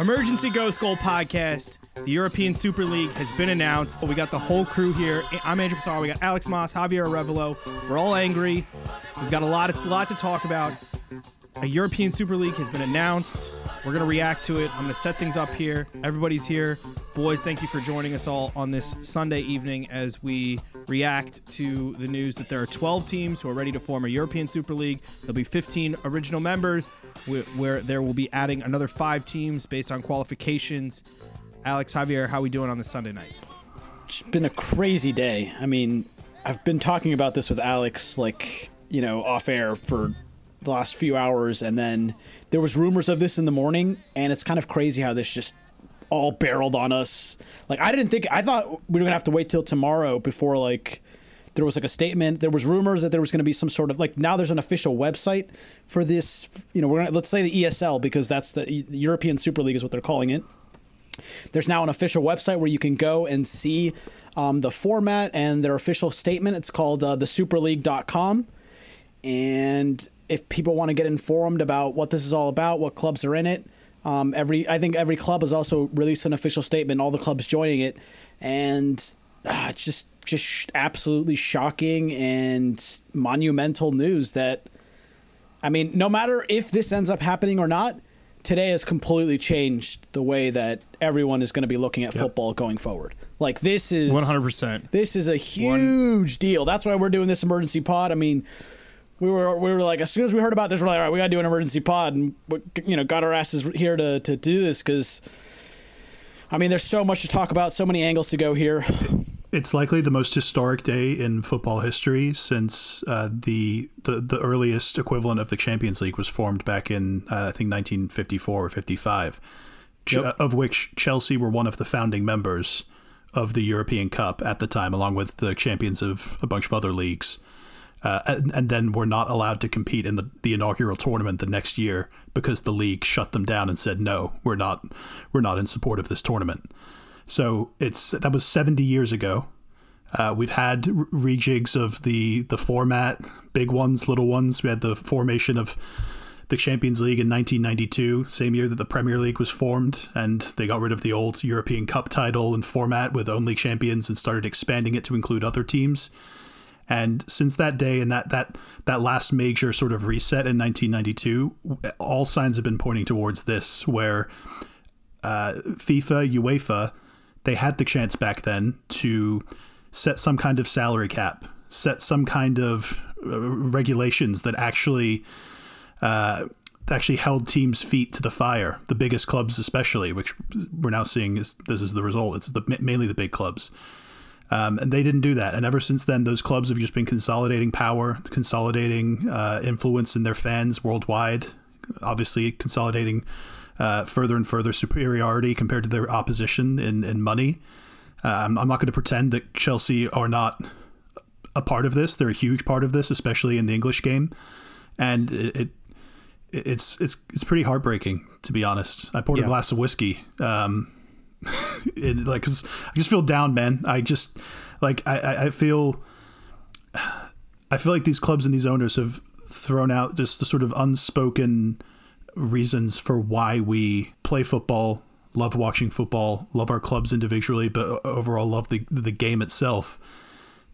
Emergency Ghost Goal podcast. The European Super League has been announced. We got the whole crew here. I'm Andrew Passaro. We got Alex Moss, Javier Arevalo. We're all angry. We've got a lot, of, lot to talk about. A European Super League has been announced. We're going to react to it. I'm going to set things up here. Everybody's here. Boys, thank you for joining us all on this Sunday evening as we react to the news that there are 12 teams who are ready to form a European Super League. There'll be 15 original members where there will be adding another five teams based on qualifications. Alex Javier, how are we doing on this Sunday night? It's been a crazy day. I mean, I've been talking about this with Alex, like you know, off air for the last few hours, and then there was rumors of this in the morning, and it's kind of crazy how this just all barreled on us. Like I didn't think I thought we were gonna have to wait till tomorrow before like there was like a statement. There was rumors that there was going to be some sort of like now there's an official website for this. You know, we're gonna, let's say the ESL because that's the European Super League is what they're calling it. There's now an official website where you can go and see um, the format and their official statement. It's called uh, thesuperleague.com. And if people want to get informed about what this is all about, what clubs are in it, um, every I think every club has also released an official statement. All the clubs joining it, and uh, it's just just absolutely shocking and monumental news that I mean, no matter if this ends up happening or not, today has completely changed the way that everyone is going to be looking at yep. football going forward. Like this is 100%. This is a huge One. deal. That's why we're doing this emergency pod. I mean, we were we were like as soon as we heard about this, we're like, all right, we got to do an emergency pod, and you know, got our asses here to to do this because. I mean, there's so much to talk about, so many angles to go here. It's likely the most historic day in football history since uh, the, the the earliest equivalent of the Champions League was formed back in uh, I think 1954 or 55, yep. of which Chelsea were one of the founding members of the European Cup at the time, along with the champions of a bunch of other leagues. Uh, and, and, then were not allowed to compete in the, the inaugural tournament the next year because the league shut them down and said no, we're not we're not in support of this tournament. So it's that was 70 years ago. Uh, we've had rejigs of the the format, big ones, little ones. We had the formation of the Champions League in 1992, same year that the Premier League was formed, and they got rid of the old European Cup title and format with only champions and started expanding it to include other teams. And since that day and that that that last major sort of reset in 1992, all signs have been pointing towards this, where uh, FIFA, UEFA they had the chance back then to set some kind of salary cap, set some kind of uh, regulations that actually uh, actually held teams' feet to the fire. The biggest clubs, especially, which we're now seeing is this is the result. It's the mainly the big clubs. Um, and they didn't do that. And ever since then, those clubs have just been consolidating power, consolidating uh, influence in their fans worldwide, obviously consolidating uh, further and further superiority compared to their opposition in, in money. Uh, I'm, I'm, not going to pretend that Chelsea are not a part of this. They're a huge part of this, especially in the English game, and it, it it's it's it's pretty heartbreaking to be honest. I poured yeah. a glass of whiskey, um, it, like cause I just feel down, man. I just like I, I feel I feel like these clubs and these owners have thrown out just the sort of unspoken reasons for why we play football, love watching football, love our clubs individually, but overall love the the game itself.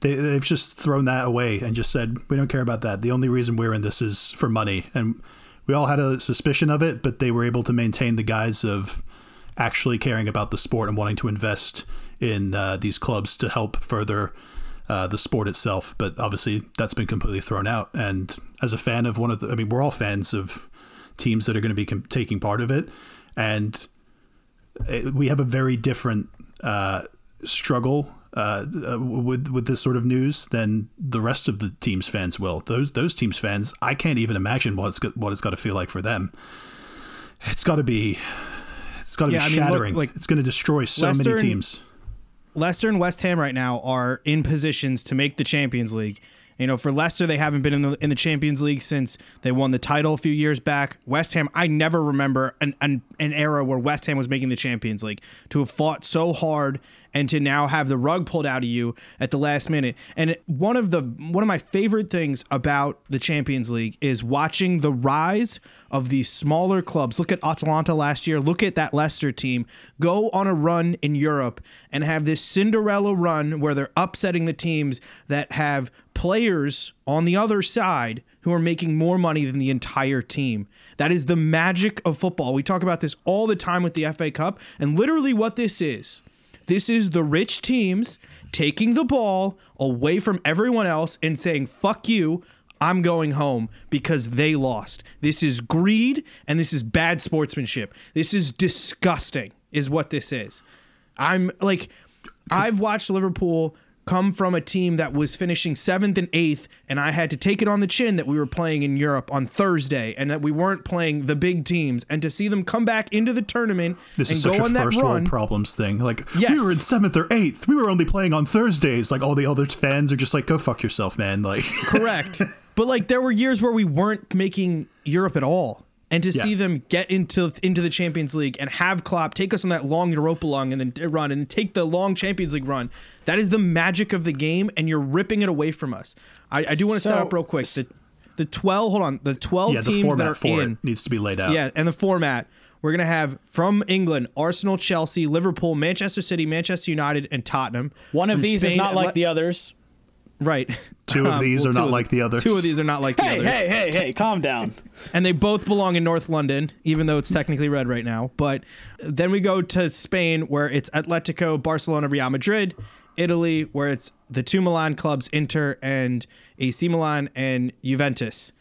They, they've just thrown that away and just said we don't care about that. The only reason we're in this is for money, and we all had a suspicion of it, but they were able to maintain the guise of actually caring about the sport and wanting to invest in uh, these clubs to help further uh, the sport itself. But obviously, that's been completely thrown out. And as a fan of one of the, I mean, we're all fans of teams that are going to be com- taking part of it, and it, we have a very different uh, struggle uh, uh, with with this sort of news than the rest of the team's fans will. Those those teams fans, I can't even imagine what it's got, what it's got to feel like for them. It's got to be, it's got to yeah, be I mean, shattering. Look, like it's going to destroy so Leicester many teams. Leicester and West Ham right now are in positions to make the Champions League. You know, for Leicester, they haven't been in the in the Champions League since they won the title a few years back. West Ham, I never remember an, an an era where West Ham was making the Champions League. To have fought so hard and to now have the rug pulled out of you at the last minute. And one of the one of my favorite things about the Champions League is watching the rise of these smaller clubs. Look at Atalanta last year. Look at that Leicester team go on a run in Europe and have this Cinderella run where they're upsetting the teams that have players on the other side who are making more money than the entire team. That is the magic of football. We talk about this all the time with the FA Cup, and literally what this is this is the rich teams taking the ball away from everyone else and saying, fuck you. I'm going home because they lost. This is greed and this is bad sportsmanship. This is disgusting, is what this is. I'm like, I've watched Liverpool come from a team that was finishing seventh and eighth, and I had to take it on the chin that we were playing in Europe on Thursday and that we weren't playing the big teams, and to see them come back into the tournament This and is go such a on first world problems thing. Like Yes. we were in seventh or eighth. We were only playing on Thursdays. Like all the other fans are just like, "Go fuck yourself, man!" Like Correct. but like there were years where we weren't making Europe at all. And to Yeah. see them get into into the Champions League and have Klopp take us on that long Europa long and then run and take the long Champions League run, that is the magic of the game, and you're ripping it away from us. I, I do want to set up real quick the the twelve. Hold on, the twelve yeah, the teams that are for in. needs to be laid out. Yeah, and the format. We're going to have from England Arsenal, Chelsea, Liverpool, Manchester City, Manchester United, and Tottenham. One of From these is not like Le- the others. Right. Two of Um, these well, are not of- like the others. Two of these are not like the Hey, others. hey, hey, hey, calm down. and they both belong in North London, even though it's technically red right now. But then we go to Spain, where it's Atletico, Barcelona, Real Madrid. Italy, where it's the two Milan clubs, Inter and AC Milan and Juventus.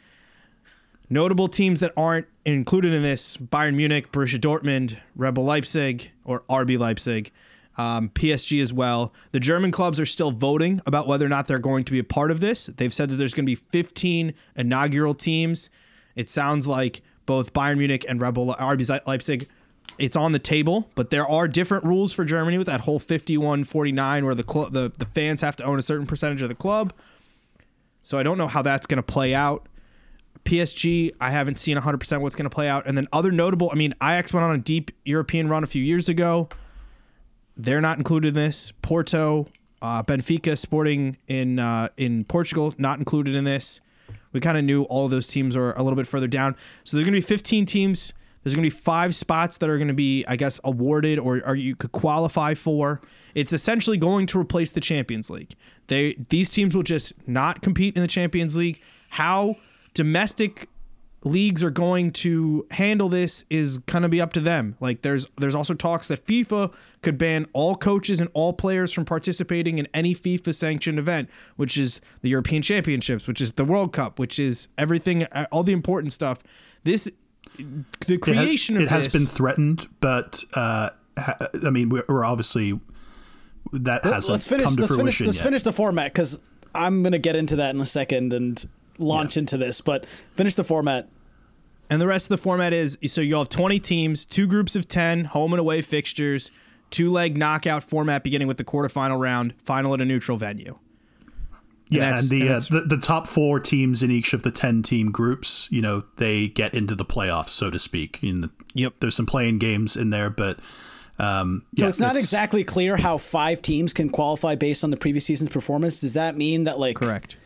Notable teams that aren't included in this: Bayern Munich, Borussia Dortmund, Red Bull Leipzig, or RB Leipzig. Um, PSG as well. The German clubs are still voting about whether or not they're going to be a part of this. They've said that there's going to be 15 inaugural teams. It sounds like both Bayern Munich and Red Bull RB Leipzig. It's on the table, but there are different rules for Germany with that whole 51-49 where the, cl- the the fans have to own a certain percentage of the club. So I don't know how that's going to play out. PSG, I haven't seen 100% what's going to play out. And then other notable, I mean, Ajax went on a deep European run a few years ago. They're not included in this. Porto, uh, Benfica, Sporting in uh, in Portugal, not included in this. We kind of knew all of those teams are a little bit further down. So there's going to be 15 teams. There's going to be five spots that are going to be, I guess, awarded or, or you could qualify for. It's essentially going to replace the Champions League. They these teams will just not compete in the Champions League. How domestic leagues are going to handle this is going to be up to them. Like there's there's also talks that FIFA could ban all coaches and all players from participating in any FIFA sanctioned event, which is the European Championships, which is the World Cup, which is everything uh, all the important stuff. This the It ha- creation it of has been threatened, but uh, ha- I mean, we're, we're obviously that hasn't let's finish. come to Let's finish. fruition Let's yet. finish the format because I'm gonna get into that in a second and launch into this. But finish the format. And the rest of the format is so you'll have 20 teams, two groups of 10, home and away fixtures, two leg knockout format beginning with the quarterfinal round, final at a neutral venue. Yeah, and the, and uh, the the top four teams in each of the ten team groups, you know, they get into the playoffs, so to speak. In the, Yep. there's some playing games in there, but um, So yeah, it's not exactly clear how five teams can qualify based on the previous season's performance. Does that mean that like Correct.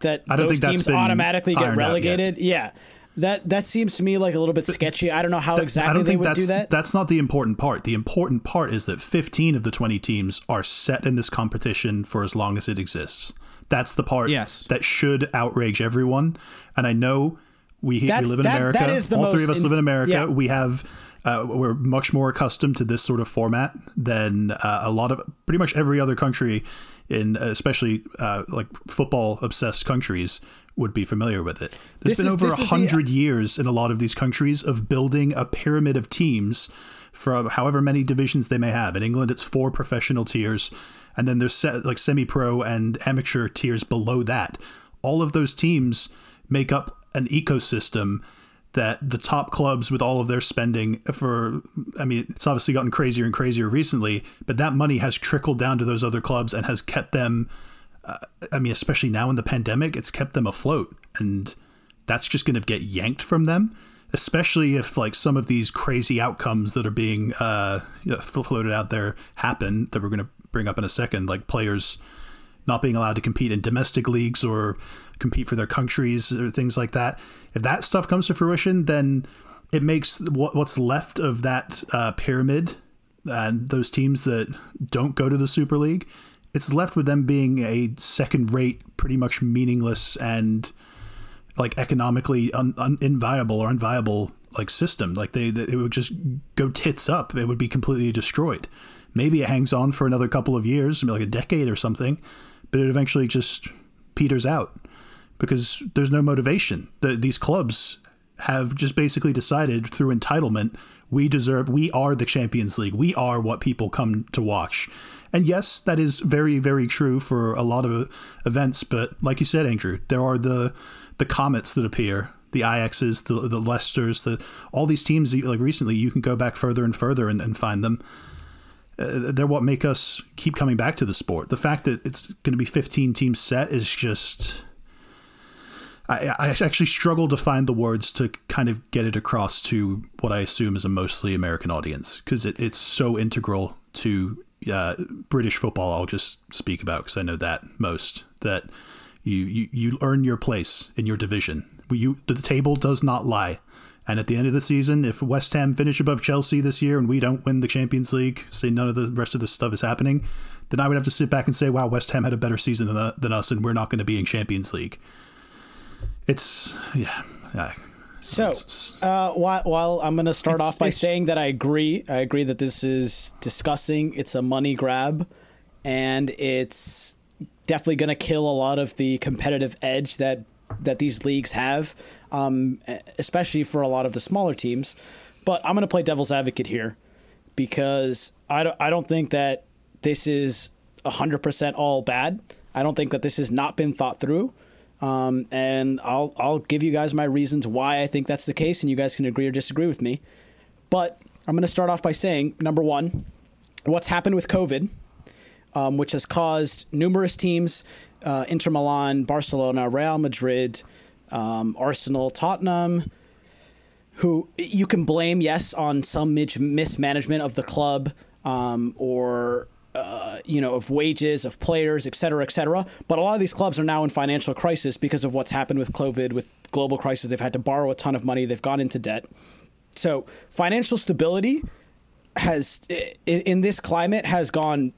That I those teams automatically get ironed out yet. relegated? Yeah. That that seems to me like a little bit sketchy. I don't know how I exactly they would do that. that's not the important part. The important part is that 15 of the 20 teams are set in this competition for as long as it exists. That's the part Yes. that should outrage everyone. And I know we, we live in that- America. that is the All three of most us live in America. yeah. We have uh, we're much more accustomed to this sort of format than uh, a lot of pretty much every other country in especially uh, like football obsessed countries would be familiar with it. There's This been is- over a the- hundred years in a lot of these countries of building a pyramid of teams from however many divisions they may have. In England, it's four professional tiers, and then there's se- like semi-pro and amateur tiers below that. All of those teams make up an ecosystem that the top clubs with all of their spending for I mean it's obviously gotten crazier and crazier recently but that money has trickled down to those other clubs and has kept them uh, I mean especially now in the pandemic it's kept them afloat. And that's just going to get yanked from them especially if like some of these crazy outcomes that are being uh, floated out there happen that we're going to bring up in a second like players not being allowed to compete in domestic leagues or compete for their countries or things like that. If that stuff comes to fruition, then it makes what, what's left of that uh, pyramid and those teams that don't go to the Super League, it's left with them being a second rate, pretty much meaningless and like economically un, un, inviable or unviable like system. Like they, they, it would just go tits up. It would be completely destroyed. Maybe it hangs on for another couple of years, like a decade or something, but it eventually just peters out because there's no motivation. The, these clubs have just basically decided through entitlement we deserve we are the champions league we are what people come to watch and yes that is very very true for a lot of uh, events but like you said andrew there are the the comets that appear the ix's the the Leicesters, the all these teams like recently you can go back further and further and, and find them. Uh, they're what make us keep coming back to the sport. The fact that it's going to be 15 teams set is just I, I actually struggle to find the words to kind of get it across to what I assume is a mostly American audience because it, it's so integral to uh, British football. I'll just speak about because I know that most that you, you you earn your place in your division. You the table does not lie. And at the end of the season, if West Ham finish above Chelsea this year and we don't win the Champions League, say none of the rest of this stuff is happening, then I would have to sit back and say, wow, West Ham had a better season than, than us and we're not going to be in Champions League it's yeah. yeah. So, uh, while, while I'm going to start off by saying that I agree, I agree that this is disgusting. It's a money grab, and it's definitely going to kill a lot of the competitive edge that that these leagues have, um, especially for a lot of the smaller teams. But I'm going to play devil's advocate here because I don't, I don't think that this is 100% all bad. I don't think that this has not been thought through. Um, and I'll I'll give you guys my reasons why I think that's the case, and you guys can agree or disagree with me. But I'm going to start off by saying number one, what's happened with COVID, um, which has caused numerous teams, uh, Inter Milan, Barcelona, Real Madrid, um, Arsenal, Tottenham, who you can blame, yes, on some mismanagement of the club um, or uh, you know, of wages, of players, et cetera, et cetera. But a lot of these clubs are now in financial crisis because of what's happened with COVID, with global crisis. They've had to borrow a ton of money. They've gone into debt. So financial stability has, in this climate, has gone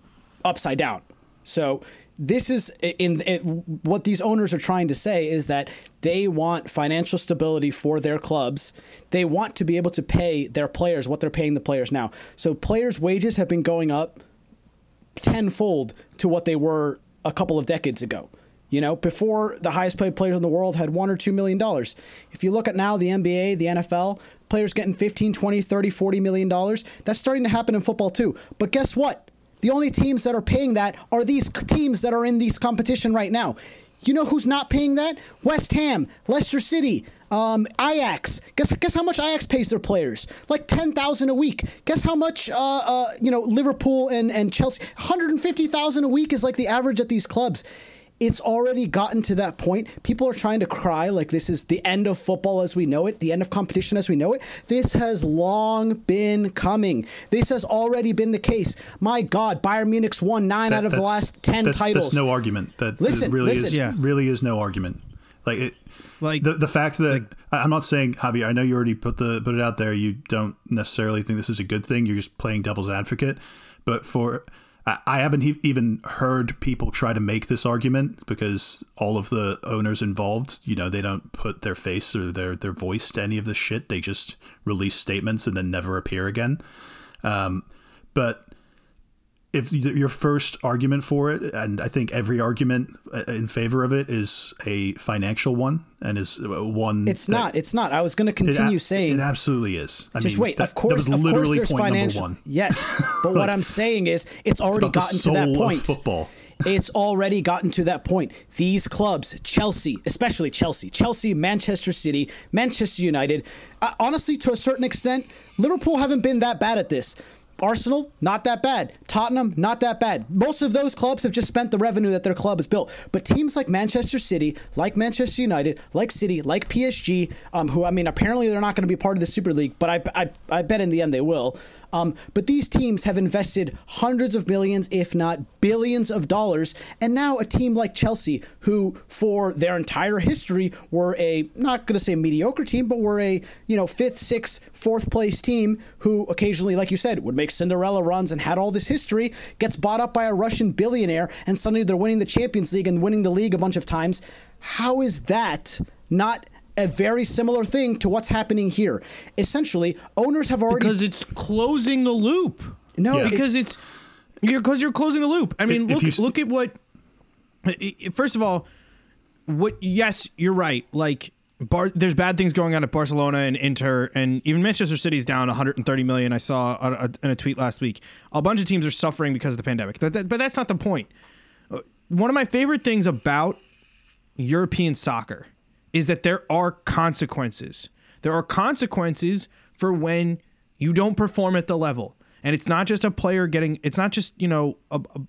upside down. So this is in, in, what these owners are trying to say is that they want financial stability for their clubs. They want to be able to pay their players what they're paying the players now. So players' wages have been going up tenfold to what they were a couple of decades ago. You know, before the highest paid players in the world had one or two million dollars. If you look at now the NBA, the NFL, players getting 15, 20, 30, 40 million dollars, that's starting to happen in football too. But guess what? The only teams that are paying that are these teams that are in this competition right now. You know who's not paying that? West Ham, Leicester City, um, Ajax. Guess guess how much Ajax pays their players? Like ten thousand a week. Guess how much? Uh, uh, you know, Liverpool and and Chelsea. One hundred and fifty thousand a week is like the average at these clubs. It's already gotten to that point. People are trying to cry like this is the end of football as we know it, the end of competition as we know it. This has long been coming. This has already been the case. My God, Bayern Munich's won nine that, out of the last ten that's, titles. That's no argument. That listen, really listen. is yeah. really is no argument. Like it, like the the fact that like, I'm not saying Javier, I know you already put the put it out there. You don't necessarily think this is a good thing. You're just playing devil's advocate. But for I haven't even heard people try to make this argument because all of the owners involved, you know, they don't put their face or their their voice to any of this shit. They just release statements and then never appear again. Um, but if your first argument for it, and I think every argument uh, in favor of it is a financial one, and is uh, one. It's not. It's not. I was going to continue it, saying it absolutely is. I just mean, wait. That, of course, that was literally of course, there's financial. Yes, but what I'm saying is, it's, it's gotten to that point. football. It's already gotten to that point. These clubs, Chelsea, especially Chelsea, Chelsea, Manchester City, Manchester United, uh, honestly, to a certain extent, Liverpool haven't been that bad at this. Arsenal, not that bad. Tottenham, not that bad. Most of those clubs have just spent the revenue that their club has built. But teams like Manchester City, like Manchester United, like City, like PSG, um, who, I mean, apparently they're not going to be part of the Super League, but I, I, I bet in the end they will. Um, but these teams have invested hundreds of millions, if not billions of dollars. And now a team like Chelsea, who for their entire history were a, not going to say mediocre team, but were a, you know, fifth, sixth, fourth place team who occasionally, like you said, would make Cinderella runs and had all this history, gets bought up by a Russian billionaire, and suddenly they're winning the Champions League and winning the league a bunch of times. How is that not a very similar thing to what's happening here? Essentially, owners have already because it's closing the loop. no Yeah. because it's you're because you're closing the loop. I mean, look you look at what. i- i- First of all, what? Yes, you're right. Like, Bar, there's bad things going on at Barcelona and Inter, and even Manchester City's down 130 million. I saw a, a, in a tweet last week. A bunch of teams are suffering because of the pandemic. That- that- but that's not the point. Uh, One of my favorite things about European soccer is that there are consequences. There are consequences for when you don't perform at the level. And it's not just a player getting it's not just, you know, a, a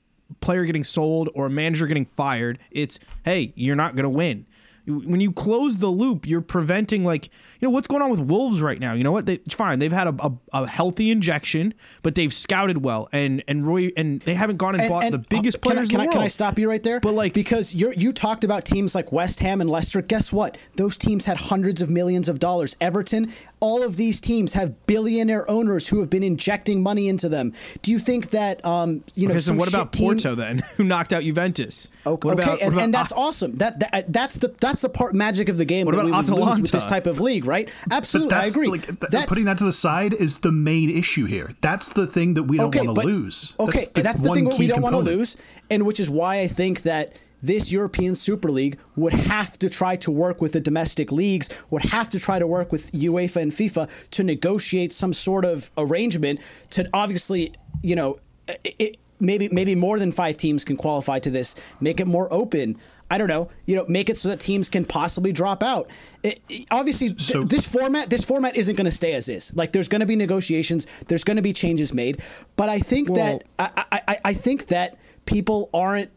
player getting sold or a manager getting fired. It's hey, you're not going to win. When you close the loop, you're preventing like you know what's going on with Wolves right now. You know what? They fine. They've had a, a, a healthy injection, but they've scouted well, and and Roy and they haven't gone and, bought the biggest uh, can players I, can I, Can I stop you right there? But, like- because you you talked about teams like West Ham and Leicester. Guess what? Those teams had hundreds of millions of dollars. Everton. All of these teams have billionaire owners who have been injecting money into them. Do you think that um you know Okay, so some what about team- Porto then, who knocked out Juventus? Okay, about- okay, and, and that's awesome. That, that uh, that's the that's the part magic of the game What that about we would lose with this type of league, right? Absolutely, I agree. like th- that's, putting that to the side is the main issue here. That's the thing that we don't want to lose. Okay, that's, the one thing what we don't want to lose, and which is why I think that this European Super League would have to try to work with the domestic leagues, would have to try to work with UEFA and FIFA to negotiate some sort of arrangement to obviously, you know, it, maybe maybe more than five teams can qualify to this, make it more open. I don't know, you know, make it so that teams can possibly drop out. It, it- obviously, th- So- this format this format isn't going to stay as is. Like, there's going to be negotiations, there's going to be changes made, but I think that Well- I, I, I- I think that people aren't.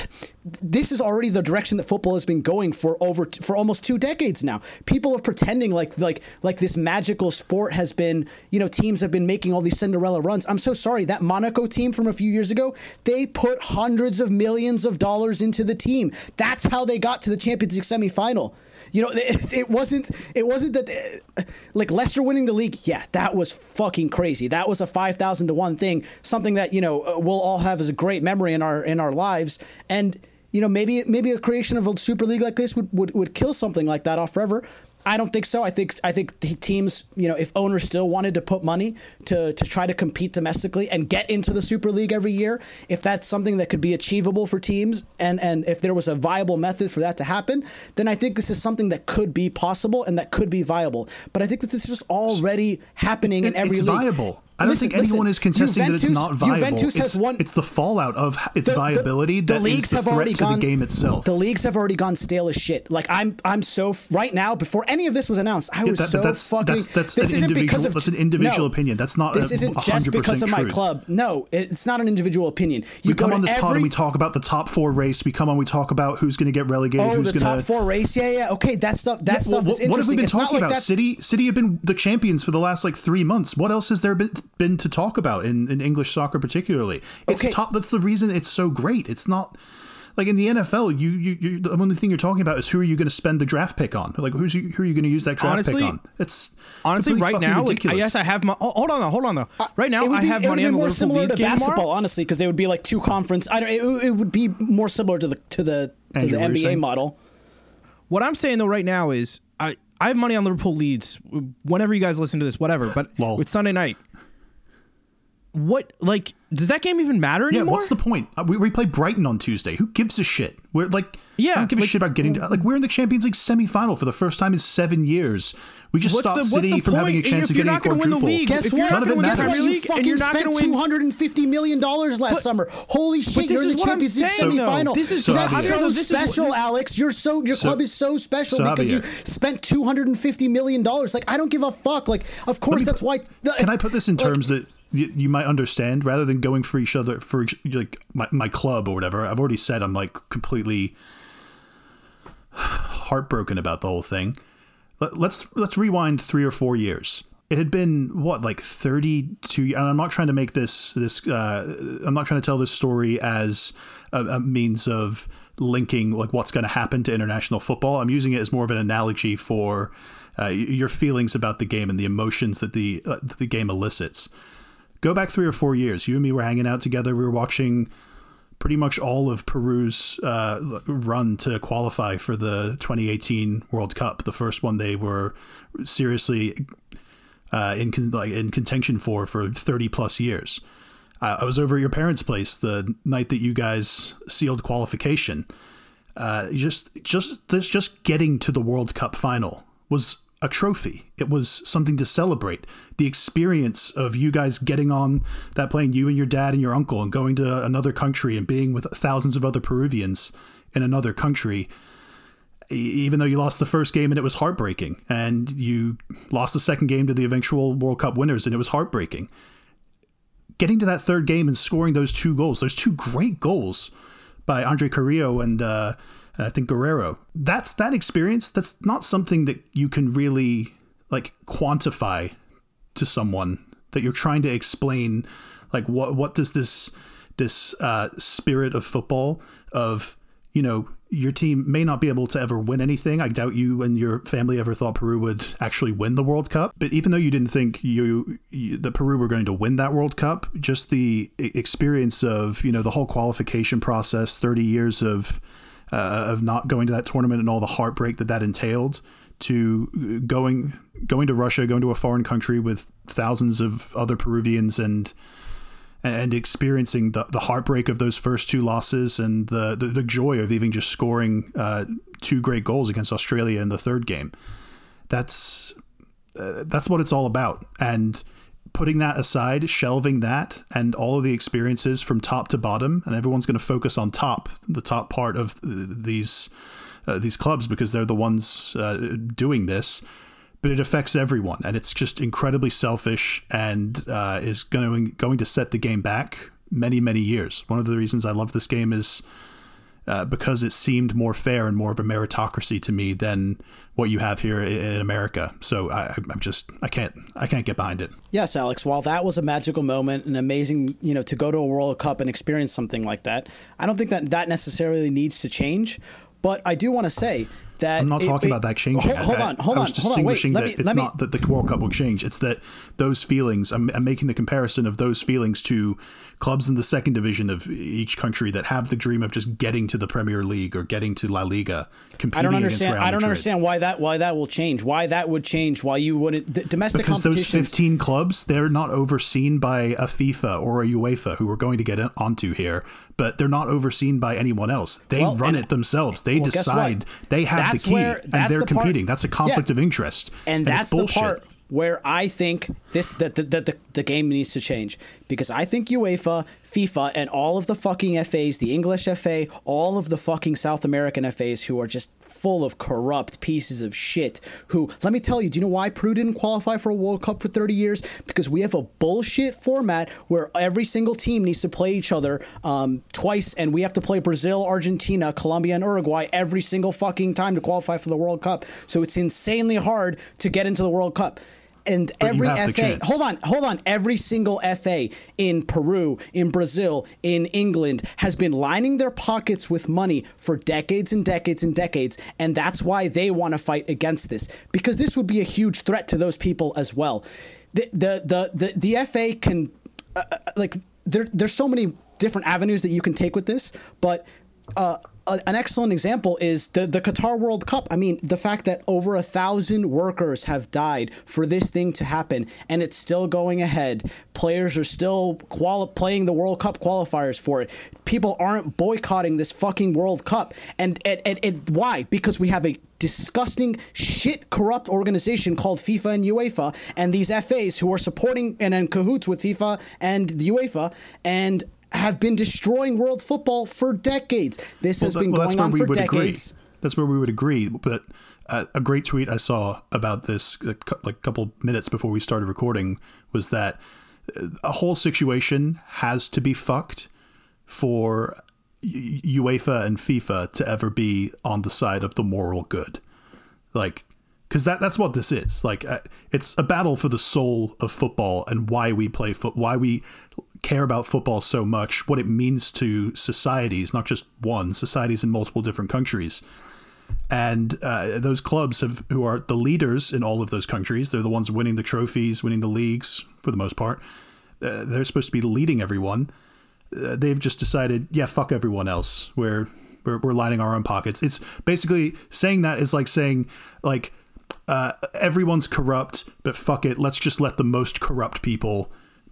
This is already the direction that football has been going for over for almost two decades now. People are pretending like like like this magical sport has been. You know, teams have been making all these Cinderella runs. I'm so sorry that Monaco team from a few years ago. They put hundreds of millions of dollars into the team. That's how they got to the Champions League semifinal. You know, it, it wasn't it wasn't that uh, like Leicester winning the league. Yeah, that was fucking crazy. That was a five thousand to one thing. Something that you know uh, we'll all have as a great memory in our in our lives. And you know, maybe maybe a creation of a super league like this would, would, would kill something like that off forever. I don't think so. I think I think the teams, you know, if owners still wanted to put money to to try to compete domestically and get into the Super League every year, if that's something that could be achievable for teams and and if there was a viable method for that to happen, then I think this is something that could be possible and that could be viable. But I think that this is just already happening in every it's league. viable. I don't Listen, think anyone listen, is contesting that it's not viable. Juventus has it's, won. it's the fallout of its The- the- viability the that is leagues the have already gone, the game itself. The leagues have already gone stale as shit. Like I'm, I'm so right now. Before any of this was announced, I was that- so that's- fucking. that's- that's this an isn't because individual- of that's an individual no, opinion. That's not This a isn't just 100% because of my truth. club. No, it's not an individual opinion. You we come on this every, pod and we talk about the top four race. We come on, we talk about who's going to get relegated. Oh, who's the gonna, top four race. Yeah, yeah. Okay, that stuff. That What, stuff is interesting. what have we been it's talking about? City, City have been the champions for the last like three months. What else has there been been to talk about in, in English soccer, particularly? It's Okay. top. That's the reason it's so great. It's not like in the NFL. You, you, you the only thing you're talking about is who are you going to spend the draft pick on? Like who's you, who are you going to use that draft Honestly- pick on? It's Honestly, completely right fucking now, like, yes, I have my. Oh, hold on, hold on, though. Right now, Uh, it would I be, have it would money be on the more Liverpool similar Leeds to basketball, tomorrow. honestly, because they would be like two conference. I don't. It, it would be more similar to the to the to Andrew, the what were you NBA model. What I'm saying though right now is I I have money on Liverpool Leeds. Whenever you guys listen to this, whatever. But Lol. with Sunday night, what like does that game even matter anymore? Yeah, what's the point? Uh, We, we play Brighton on Tuesday. Who gives a shit? We're like, Yeah, I don't give like- a shit about getting to, like we're in the Champions League semifinal for the first time in seven years. We just stopped the- City the from having a chance of getting a not gonna win the quadruple. league, Guess if you're what? not gonna win Guess the what? You League and fucking you're not spent two hundred and fifty million dollars last But- summer. Holy shit! You're in the Champions League saying, though. semifinal. This is- So, That's Javier- so This is special, Alex. You're so your So- club is so special so, because you spent two hundred and fifty million dollars. Like I don't give a fuck. Like of course me that's why. Can I put this in terms that you, you might understand rather than going for each other for like my, my club or whatever? I've already said I'm like completely heartbroken about the whole thing. Let, let's let's rewind three or four years. It had been what like 32 and I'm not trying to make this this uh, I'm not trying to tell this story as a, a means of linking like what's going to happen to international football. I'm using it as more of an analogy for uh, your feelings about the game and the emotions that the uh, that the game elicits. Go back three or four years. You and me were hanging out together. We were watching pretty much all of Peru's uh, run to qualify for the 2018 World Cup, the first one they were seriously uh, in con- like in contention for for 30 plus years. Uh, I was over at your parents' place the night that you guys sealed qualification. Uh, just just this just getting to the World Cup final was a trophy. It was something to celebrate. The experience of you guys getting on that plane, you and your dad and your uncle, and going to another country and being with thousands of other Peruvians in another country. Even though you lost the first game and it was heartbreaking, and you lost the second game to the eventual World Cup winners and it was heartbreaking. Getting to that third game and scoring those two goals, those two great goals by Andre Carrillo and uh, I think Guerrero. That's that experience. That's not something that you can really like quantify to someone that you're trying to explain. Like what what does this this uh, spirit of football of you know your team may not be able to ever win anything. I doubt you and your family ever thought Peru would actually win the World Cup. But even though you didn't think you, you that Peru were going to win that World Cup, just the experience of you know the whole qualification process, thirty years of uh, of not going to that tournament and all the heartbreak that that entailed, to going going to Russia, going to a foreign country with thousands of other Peruvians and and experiencing the, the heartbreak of those first two losses and the, the, the joy of even just scoring uh, two great goals against Australia in the third game. That's uh, that's what it's all about. And putting that aside, shelving that and all of the experiences from top to bottom, and everyone's going to focus on top, the top part of uh, these uh, these clubs because they're the ones uh, doing this but it affects everyone, and it's just incredibly selfish and uh, is going to, going to set the game back many many years. One of the reasons I love this game is uh, because it seemed more fair and more of a meritocracy to me than what you have here in, America. So I, I'm just I can't I can't get behind it. Yes, Alex. While that was a magical moment, an amazing, you know, to go to a World Cup and experience something like that, I don't think that that necessarily needs to change. But I do want to say that I'm not it- talking it- about that changing. Hold, hold on, hold I on, was hold on. Wait, distinguishing let me it's let me. not that the World Cup will change. It's that those feelings. I'm, I'm making the comparison of those feelings to clubs in the second division of each country that have the dream of just getting to the Premier League or getting to La Liga. Competing I don't understand. I don't understand why that why that will change. Why that would change. Why you wouldn't d- domestic Because those competitions. 15 clubs, they're not overseen by a FIFA or a UEFA, who we're going to get onto here, but they're not overseen by anyone else. They Well, run and- it themselves. They well, decide. They have the key, where- and they're the part- competing. That's a conflict Yeah. of interest, and it's that's the bullshit. part where I think this that the, the, the, game needs to change because I think UEFA, FIFA, and all of the fucking FAs, the English FA, all of the fucking South American FAs who are just full of corrupt pieces of shit. Who let me tell you, do you know why Peru didn't qualify for a World Cup for 30 years? Because we have a bullshit format where every single team needs to play each other um, twice, and we have to play Brazil, Argentina, Colombia, and Uruguay every single fucking time to qualify for the World Cup. So it's insanely hard to get into the World Cup. And you every FA, hold on, hold on. Every single FA in Peru, in Brazil, in England has been lining their pockets with money for decades and decades and decades. And that's why they want to fight against this because this would be a huge threat to those people as well. The, the, the, the, the FA can, uh, uh, like, there, there's so many different avenues that you can take with this, but uh, a, an excellent example is the the Qatar World Cup. I mean, the fact that over a thousand workers have died for this thing to happen, and it's still going ahead. Players are still quali- playing the World Cup qualifiers for it. People aren't boycotting this fucking World Cup, and and, and, and why? Because we have a disgusting, shit, corrupt organization called FIFA and UEFA, and these FAs who are supporting and in cahoots with FIFA and the UEFA, and have been destroying world football for decades. This has Well, been well, going on for decades. Agree. That's where we would agree. But uh, a great tweet I saw about this, like a couple minutes before we started recording, was that uh, a whole situation has to be fucked for UEFA and FIFA to ever be on the side of the moral good. Like, because that that's what this is. Like, uh, it's a battle for the soul of football and why we play foot, why we care about football so much, what it means to societies, not just one, societies in multiple different countries. And uh, those clubs have who are the leaders in all of those countries. They're the ones winning the trophies, winning the leagues for the most part. Uh, they're supposed to be leading everyone. Uh, they've just decided, yeah, fuck everyone else. We're, we're we're lining our own pockets. It's basically saying that is like saying like uh, everyone's corrupt, but fuck it, let's just let the most corrupt people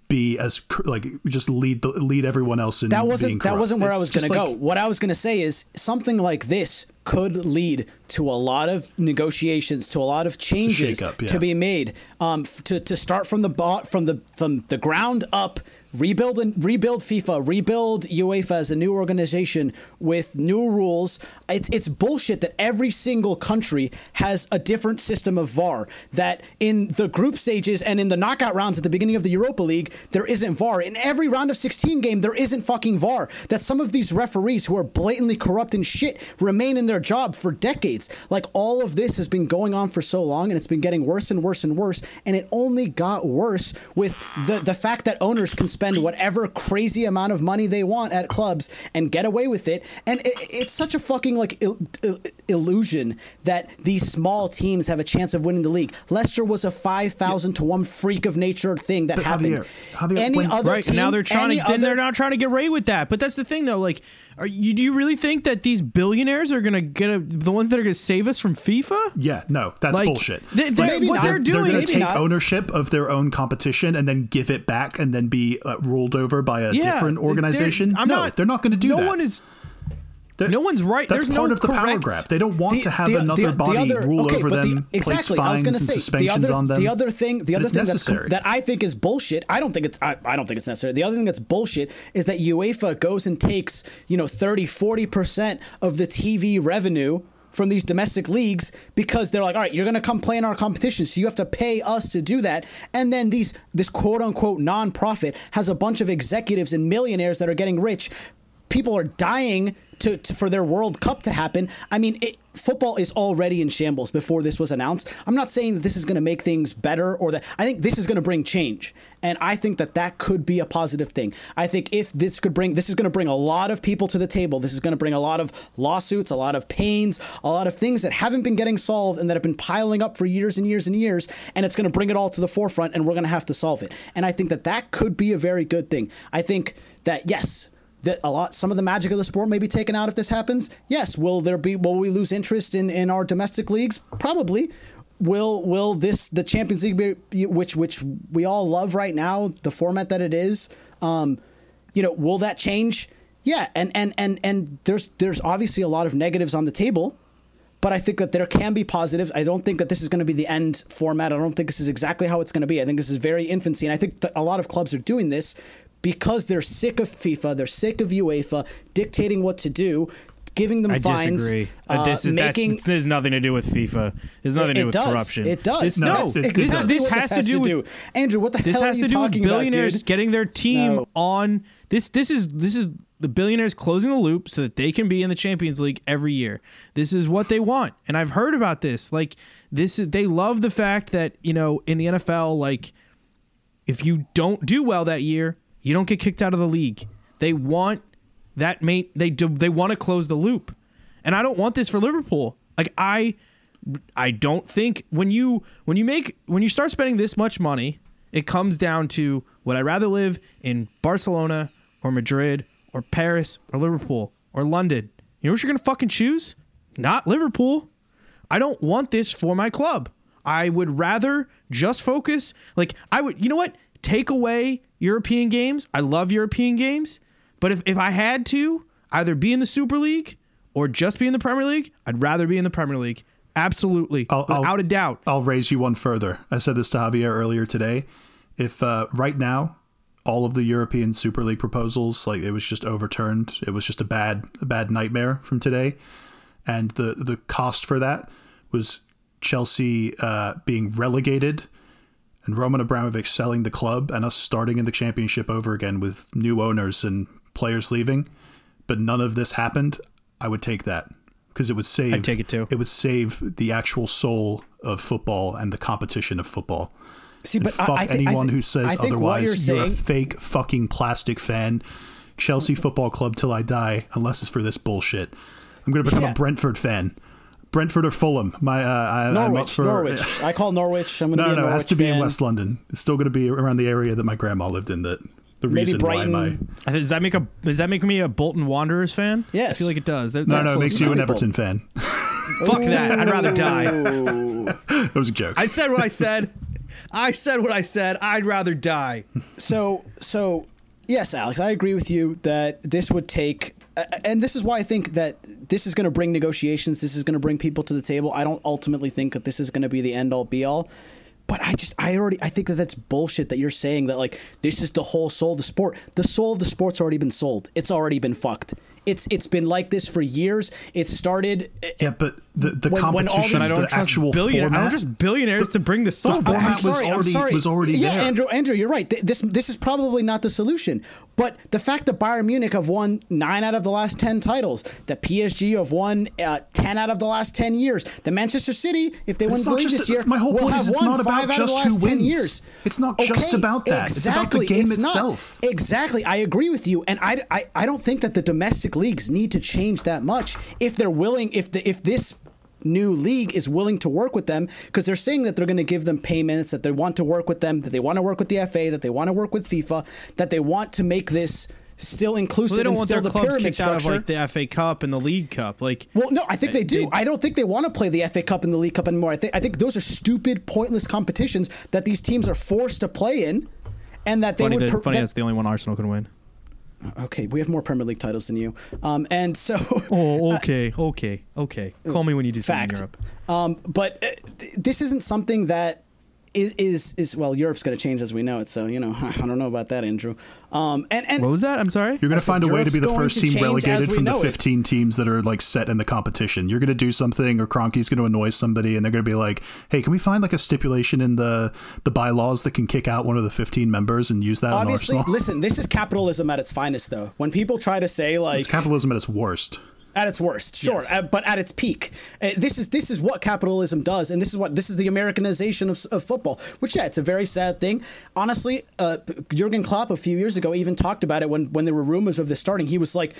be as like just lead the lead everyone else in That wasn't that wasn't where I was going to just go. What I was going to say is something like this could lead to a lot of negotiations, to a lot of changes shakeup, yeah. to be made, um, f- to, to start from the bo- from the from the ground up, rebuild and rebuild FIFA, rebuild UEFA as a new organization with new rules. It's it's bullshit that every single country has a different system of VAR. That in the group stages and in the knockout rounds at the beginning of the Europa League, there isn't VAR. In every round of 16 game, there isn't fucking VAR. That some of these referees who are blatantly corrupt and shit remain in their job for decades. Like all of this has been going on for so long and it's been getting worse and worse and worse. And it only got worse with the, the fact that owners can spend whatever crazy amount of money they want at clubs and get away with it. And it, it's such a fucking like il- il- illusion that these small teams have a chance of winning the league. Leicester was a 5,000 to 1 freak of nature thing that But happened. Javier, Javier, Any when- other right team, and now they're trying any to then they're now trying to get away with that but that's the thing though like are you do you really think that these billionaires are gonna get a, the ones that are gonna save us from FIFA Yeah, no, that's Like, bullshit. they- they- Maybe what not. they're doing, They're going to take not. ownership of their own competition and then give it back and then be uh, ruled over by a yeah, different they're- organization. I'm no, not, they're not going to do no that. No one is They're- no one's right. That's There's part no of the power correct- grab. They don't want The- to have the- another the- body other- rule okay, over them, exactly. place I was fines and say the suspensions other on them. the other thing the other thing that's necessary. that I think is bullshit. I don't think it's I, I don't think it's necessary. The other thing that's bullshit is that UEFA goes and takes you know 30 40 percent of the TV revenue from these domestic leagues because they're like, all right, you're gonna come play in our competition, so you have to pay us to do that. And then these this quote unquote nonprofit has a bunch of executives and millionaires that are getting rich. People are dying to, to for their World Cup to happen. I mean, it, football is already in shambles before this was announced. I'm not saying that this is going to make things better or that I think this is going to bring change, and I think that that could be a positive thing. I think if this could bring this is going to bring a lot of people to the table. This is going to bring a lot of lawsuits, a lot of pains, a lot of things that haven't been getting solved and that have been piling up for years and years and years, and it's going to bring it all to the forefront, and we're going to have to solve it. And I think that that could be a very good thing. I think that yes that a lot some of the magic of the sport may be taken out if this happens yes will there be will we lose interest in in our domestic leagues probably will will this the champions league be, which which we all love right now the format that it is um you know will that change yeah and and and and there's there's obviously a lot of negatives on the table but I think that there can be positives. I don't think that this is going to be the end format. I don't think this is exactly how it's going to be. I think this is very infancy, and I think that a lot of clubs are doing this because they're sick of FIFA, they're sick of UEFA dictating what to do, giving them I fines. disagree. uh, this is making that's, this has nothing to do with FIFA. There's nothing to do with does. corruption. It does. This, No, no, exactly this what has this has to do to with- do. Andrew, what the This hell are has you to do with talking about, billionaires dude? getting their team No. on this. This is this is the billionaires closing the loop so that they can be in the Champions League every year. This is what they want, and I've heard about this. Like this, is, they love the fact that you know in the NFL, like if you don't do well that year, you don't get kicked out of the league. They want that mate. They do. They want to close the loop, and I don't want this for Liverpool. Like I, I don't think when you when you make when you start spending this much money, it comes down to would I rather live in Barcelona or Madrid or Paris or Liverpool or London? You know what you're to fucking choose? Not Liverpool. I don't want this for my club. I would rather just focus. Like, I would, you know what? Take away European games. I love European games. But if, if I had to either be in the Super League or just be in the Premier League, I'd rather be in the Premier League. Absolutely. I'll- I'll- without a doubt. I'll raise you one further. I said this to Javier earlier today. If uh, right now all of the European Super League proposals, like it was just overturned, it was just a bad, a bad nightmare from today, and the the cost for that was Chelsea uh, being relegated and Roman Abramovich selling the club and us starting in the championship over again with new owners and players leaving, but none of this happened, I would take that because it would save. I'd take it too. It would save the actual soul of football and the competition of football. See, but Fuck I, I think, anyone I thi- who says otherwise. you're You're, a saying, fake fucking plastic fan. Chelsea Football Club till I die, unless it's for this bullshit. I'm going to become Yeah. a Brentford fan. Brentford or Fulham. My uh, I, I'm up Norwich, for, Norwich. I call Norwich. I'm going to No, be no, no. It has to be in. West London. It's still going to be around the area that my grandma lived in. That the Maybe reason Brighton. why my Does that make a does that make me a Bolton Wanderers fan? Yes, I feel like it does. There- no, no, it makes you an People. Everton fan. Fuck that. I'd rather die. That was a joke. I said what I said. I said what I said. I'd rather die. so so yes alex i agree with you that this would take and this is why i think that this is going to bring negotiations this is going to bring people to the table. I don't ultimately think that this is going to be the end all be all but i just i already i think that that's bullshit that you're saying that like this is the whole soul of the sport. The soul of the sport's already been sold. It's already been fucked it's it's been like this for years it started yeah, but the, the When- when competition, these- I don't the trust actual billionaires. I don't trust billionaires to bring the soul the back. format was already- was already yeah, there. Andrew, Andrew, you're right. This this is probably not the solution. But the fact that Bayern Munich have won nine out of the last ten titles, that PSG have won uh, ten out of the last ten years, the Manchester City, if they win It's the league this year, my whole will point have is won not about five out of the last ten years. It's not just about that. Exactly, It's about the game It's not. itself. Exactly. I agree with you, and I, I I don't think that the domestic leagues need to change that much if they're willing. If the if this new league is willing to work with them because they're saying that they're going to give them payments that they want to work with them that they want to work with the FA that they want to work with FIFA that they want to make this still inclusive Well, they don't and want still their the clubs pyramid kicked out of like the FA Cup and the League Cup. Like, Well, no, I think they do. They- I don't think they want to play the FA Cup and the League Cup anymore. I think I think those are stupid, pointless competitions that these teams are forced to play in, and that they funny, would. that, per- funny that- that's the only one Arsenal can win. Okay, we have more Premier League titles than you, um, and so. Oh, okay, okay, okay. Call me when you do something in fact. Europe. Um, but uh, th- this isn't something that is is, is well, Europe's going to change as we know it. So you know, I don't know about that, Andrew. Um, and and What was that? I'm sorry. You're going to find a way to be the first team relegated from the know it. 15 teams that are like set in the competition. You're going to do something, or Kroenke's going to annoy somebody, and they're going to be like, "Hey, can we find like a stipulation in the the bylaws that can kick out one of the 15 members and use that obviously, Arsenal?" listen, this is capitalism at its finest, though. When people try to say like It's capitalism at its worst. At its worst, sure, Yes. uh, but at its peak, uh, this is this is what capitalism does, and this is what this is the Americanization of, of football. Which yeah, it's a very sad thing. Honestly, uh, Jurgen Klopp a few years ago even talked about it when when there were rumors of this starting. He was like.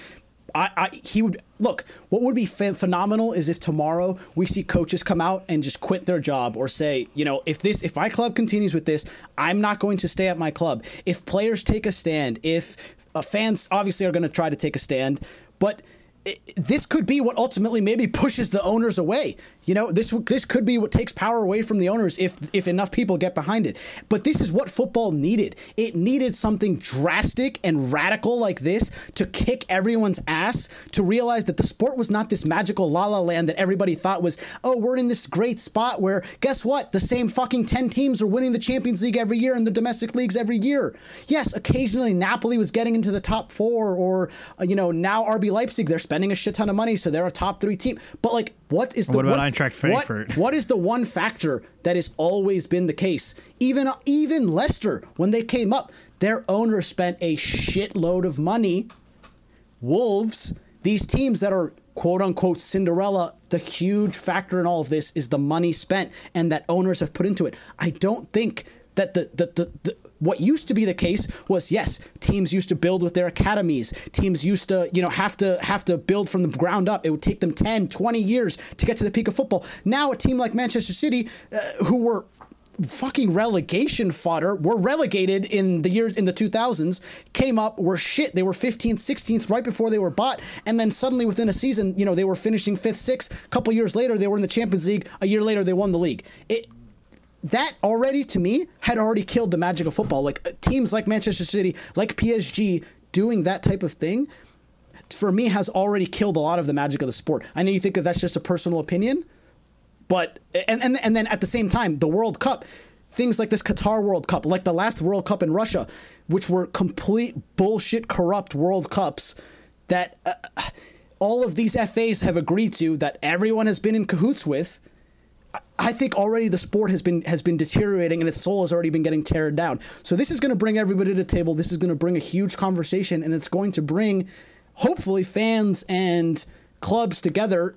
I, I, he would look. What would be ph- phenomenal is if tomorrow we see coaches come out and just quit their job or say, you know, if this, if my club continues with this, I'm not going to stay at my club. If players take a stand, if uh, fans obviously are going to try to take a stand, but this could be what ultimately maybe pushes the owners away. You know, this this could be what takes power away from the owners if if enough people get behind it. But this is what football needed. It needed something drastic and radical like this to kick everyone's ass to realize that the sport was not this magical la la land that everybody thought was. Oh, we're in this great spot where guess what? The same fucking ten teams are winning the Champions League every year and the domestic leagues every year. Yes, occasionally Napoli was getting into the top four, or uh, you know now RB Leipzig they're spending a shit ton of money, so they're a top three team. But like, what is the What about what's- Eintracht what- Frankfurt? what is the one factor that has always been the case? Even even Leicester, when they came up, their owner spent a shitload of money. Wolves, these teams that are quote unquote Cinderella, the huge factor in all of this is the money spent and that owners have put into it. I don't think that the, the, the, the what used to be the case was yes teams used to build with their academies teams used to you know have to have to build from the ground up it would take them 10 20 years to get to the peak of football now a team like manchester city uh, who were fucking relegation fodder. Were relegated in the years in the 2000s, came up, were shit. They were 15th, 16th right before they were bought, and then suddenly within a season, you know, they were finishing fifth, sixth. A couple years later, they were in the Champions League. A year later, they won the league. It, that already to me had already killed the magic of football. Like uh, teams like Manchester City, like PSG, doing that type of thing, for me has already killed a lot of the magic of the sport. I know you think that that's just a personal opinion, but and and and then at the same time, the World Cup, things like this Qatar World Cup, like the last World Cup in Russia, which were complete bullshit, corrupt World Cups that uh, all of these FAs have agreed to, that everyone has been in cahoots with. I think already the sport has been has been deteriorating and its soul has already been getting teared down. So this is going to bring everybody to the table. This is going to bring a huge conversation, and it's going to bring, hopefully, fans and clubs together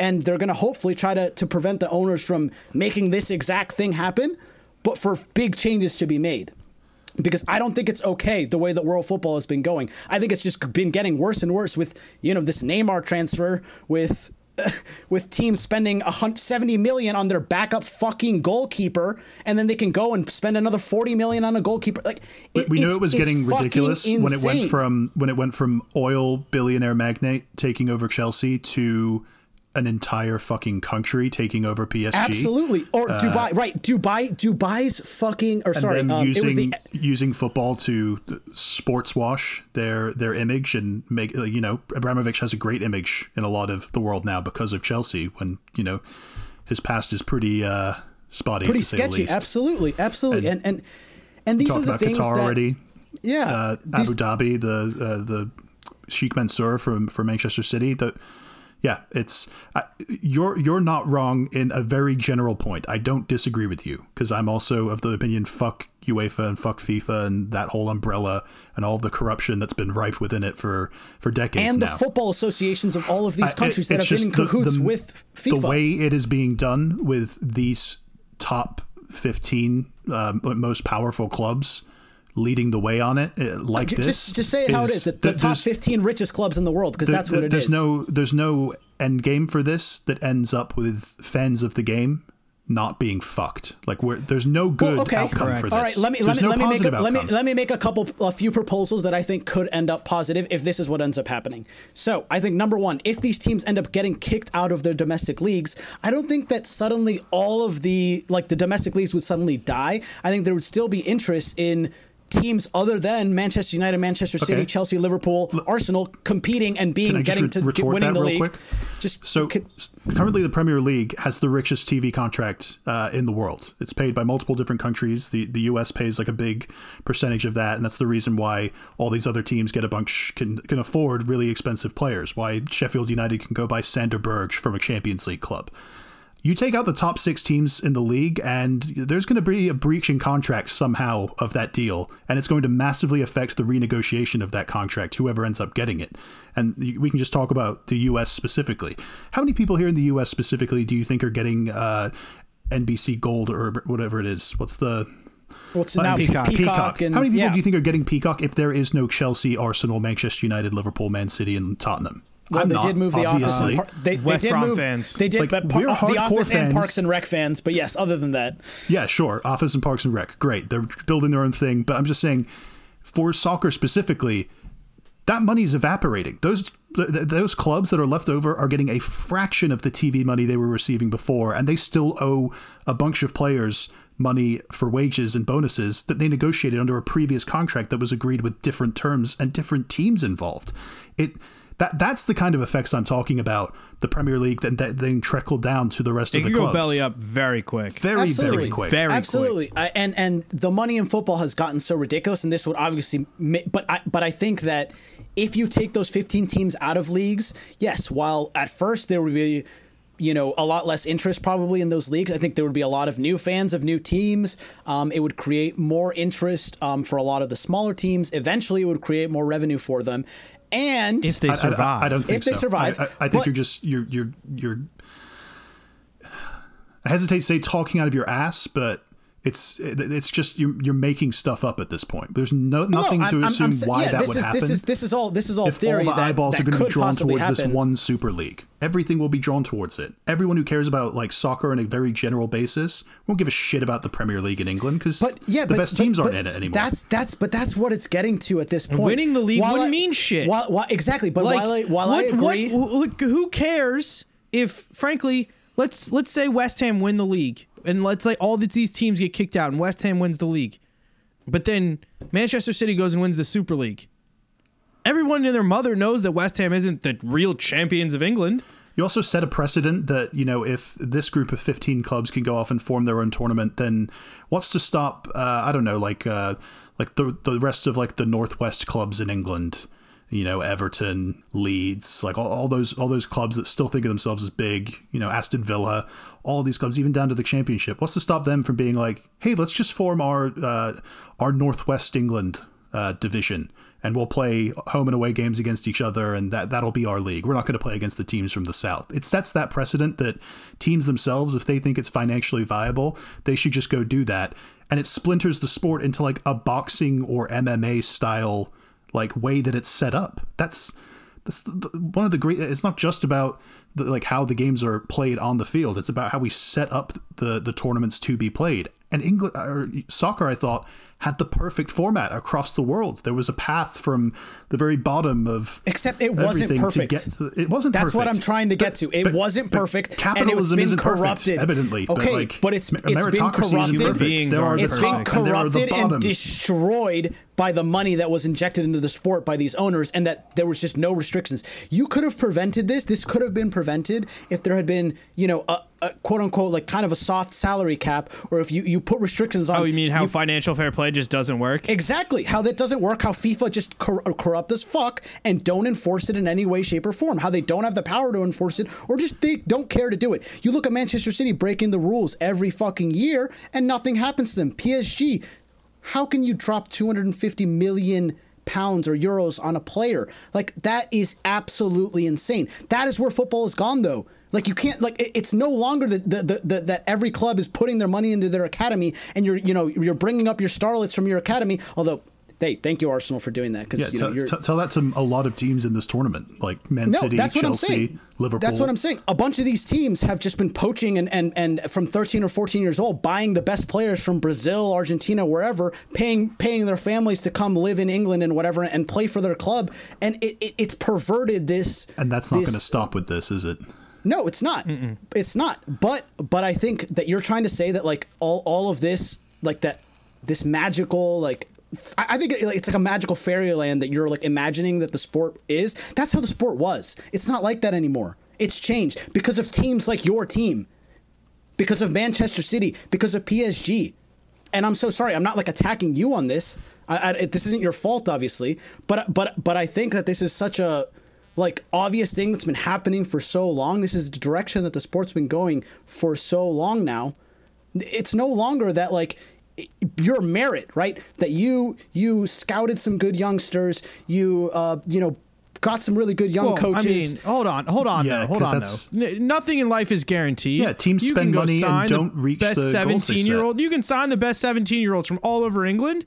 and they're going to hopefully try to, to prevent the owners from making this exact thing happen, but for big changes to be made. Because I don't think it's okay the way that world football has been going. I think it's just been getting worse and worse with, you know, this Neymar transfer, with with teams spending 70 million on their backup fucking goalkeeper and then they can go and spend another 40 million on a goalkeeper. Like it, we knew it was getting ridiculous when it went from when it went from oil billionaire magnate taking over Chelsea to an entire fucking country taking over PSG. Absolutely. Or uh, Dubai, right? Dubai, Dubai's fucking. Or sorry, um, using the, using football to sports wash their their image and make you know Abramovich has a great image in a lot of the world now because of Chelsea. When you know his past is pretty uh, spotty, pretty sketchy. Absolutely, absolutely. And and and, and these are the things Qatar that already. Yeah, uh, these, Abu Dhabi, the uh, the Sheikh Mansour from from Manchester City. The yeah, it's uh, you're you're not wrong in a very general point. I don't disagree with you because I'm also of the opinion fuck UEFA and fuck FIFA and that whole umbrella and all the corruption that's been rife within it for for decades and now. the football associations of all of these countries uh, it, that have been in cahoots the, with FIFA. The way it is being done with these top 15 um, most powerful clubs leading the way on it uh, like just, this. Just, just say it how it is. The, the top 15 richest clubs in the world because that's what it there's is. No, there's no end game for this that ends up with fans of the game not being fucked. Like there's no good well, okay. outcome right. for this. All right, let me let me, no let me make a, let me let me make a couple a few proposals that I think could end up positive if this is what ends up happening. So, I think number 1, if these teams end up getting kicked out of their domestic leagues, I don't think that suddenly all of the like the domestic leagues would suddenly die. I think there would still be interest in teams other than Manchester United, Manchester City, okay. Chelsea, Liverpool, Arsenal competing and being getting re- to get, winning the league. Quick? Just so can, currently the Premier League has the richest TV contract uh, in the world. It's paid by multiple different countries. The the US pays like a big percentage of that, and that's the reason why all these other teams get a bunch can can afford really expensive players. Why Sheffield United can go buy Sander Berge from a Champions League club you take out the top six teams in the league, and there's going to be a breach in contract somehow of that deal, and it's going to massively affect the renegotiation of that contract, whoever ends up getting it. And we can just talk about the U.S. specifically. How many people here in the U.S. specifically do you think are getting uh, NBC Gold or whatever it is? What's the What's now Peacock? Peacock. Peacock. And, How many people yeah. do you think are getting Peacock if there is no Chelsea, Arsenal, Manchester United, Liverpool, Man City, and Tottenham? Well, I'm they not, did move the office. And par- they, they did Brom move. Fans. They did, like, but par- the office fans. and Parks and Rec fans. But yes, other than that, yeah, sure, Office and Parks and Rec, great. They're building their own thing. But I'm just saying, for soccer specifically, that money is evaporating. Those those clubs that are left over are getting a fraction of the TV money they were receiving before, and they still owe a bunch of players money for wages and bonuses that they negotiated under a previous contract that was agreed with different terms and different teams involved. It that that's the kind of effects I'm talking about. The Premier League that, that then trickle down to the rest it of the can clubs. go belly up very quick. Very Absolutely. very quick. Very absolutely. quick. I, and and the money in football has gotten so ridiculous, and this would obviously. But I but I think that if you take those 15 teams out of leagues, yes, while at first there would be you know a lot less interest probably in those leagues. I think there would be a lot of new fans of new teams. Um, it would create more interest um, for a lot of the smaller teams. Eventually, it would create more revenue for them, and if they survive, I, I, I don't think if they so. survive, I, I think but, you're just you're you're you're. I hesitate to say talking out of your ass, but It's it's just you're, you're making stuff up at this point. There's no nothing I'm- to I'm- assume I'm sa- why yeah, that this would is, happen. This is this is all this is all if theory all the that, eyeballs that are going to could be drawn possibly towards this one super league, everything will be drawn towards it. Everyone who cares about like soccer on a very general basis won't give a shit about the Premier League in England because But yeah, the but, best but- teams aren't but in it anymore. That's that's but that's what it's getting to at this point. winning the league While wouldn't I- mean shit. While, while, exactly, but while I while I what- agree, what- look, who cares if, frankly, let's let's say West Ham win the league, and let's say all that these teams get kicked out, and West Ham wins the league, but then Manchester City goes and wins the Super League. Everyone and their mother knows that West Ham isn't the real champions of England. You also set a precedent that, you know, if this group of 15 clubs can go off and form their own tournament, then what's to stop, uh, I don't know, like uh, like the, the rest of like the Northwest clubs in England, you know, Everton, Leeds, like all, all those all those clubs that still think of themselves as big, you know, Aston Villa, all these clubs, even down to the championship. What's to stop them from being like, hey, let's just form our uh, our Northwest England uh, division and we'll play home and away games against each other and that that'll be our league. We're not going to play against the teams from the south. It sets that precedent that teams themselves if they think it's financially viable, they should just go do that and it splinters the sport into like a boxing or MMA style like way that it's set up. That's that's the, the- one of the great it's not just about the, like how the games are played on the field. It's about how we set up the the tournaments to be played. And England or soccer I thought had the perfect format across the world. There was a path from the very bottom of Except it wasn't everything to perfect. get to the- it wasn't That's what. I'm trying to get But- to. It but- wasn't but perfect, and it's Capitalism been isn't perfect, corrupted. evidently. but, Okay, like, but it's- it's been meritocracy isn't corrupted. There are aren't the It's perfect. been top and there are the corrupted and bottom. destroyed by the money that was injected into the sport by these owners, and that there was just no restrictions. You could have prevented this. This could have been prevented if there had been, you know, a, a quote unquote like kind of a soft salary cap, or if you you put restrictions on. Oh, you mean how financial fair play just doesn't work? Exactly. How that doesn't work. How FIFA just cor- uh, corrupt as fuck and don't enforce it in any way, shape, or form. How they don't have the power to enforce it or just they don't care to do it. You look at Manchester City breaking the rules every fucking year and nothing happens to them. PSG, how can you drop 250 million pounds or euros on a player? Like that is absolutely insane. That is where football has gone though. Like you can't like it's no longer that the, the, that every club is putting their money into their academy and you're you know you're bringing up your starlets from your academy. Although, hey, thank you Arsenal for doing that because Yeah, you know tell, you're. tell- tell that to a lot of teams in this tournament, like Man no, City, that's what Chelsea, I'm saying. Liverpool. That's what I'm saying. A bunch of these teams have just been poaching and, and, and from 13 or 14 years old, buying the best players from Brazil, Argentina, wherever, paying paying their families to come live in England and whatever and play for their club. And it, it, it's perverted this. And that's not going to stop with this, is it? No, it's not. It's not. But but I think that you're trying to say that like all all of this like that this magical like f- I think it's like a magical fairyland that you're like imagining that the sport is. That's how the sport was. It's not like that anymore. It's changed because of teams like your team, because of Manchester City, because of PSG. And I'm so sorry. I'm not like attacking you on this. I, I, this isn't your fault, obviously. But but but I think that this is such a like obvious thing that's been happening for so long. This is the direction that the sport's been going for so long now. It's no longer that like your merit, right? That you you scouted some good youngsters. You uh you know got some really good young Well, coaches. I mean, hold on, hold on, Yeah, though, hold 'cause on, though. N- nothing in life is guaranteed. Yeah, teams You spend money and don't reach best the goals seventeen-year-old. You can sign the best seventeen-year-olds from all over England.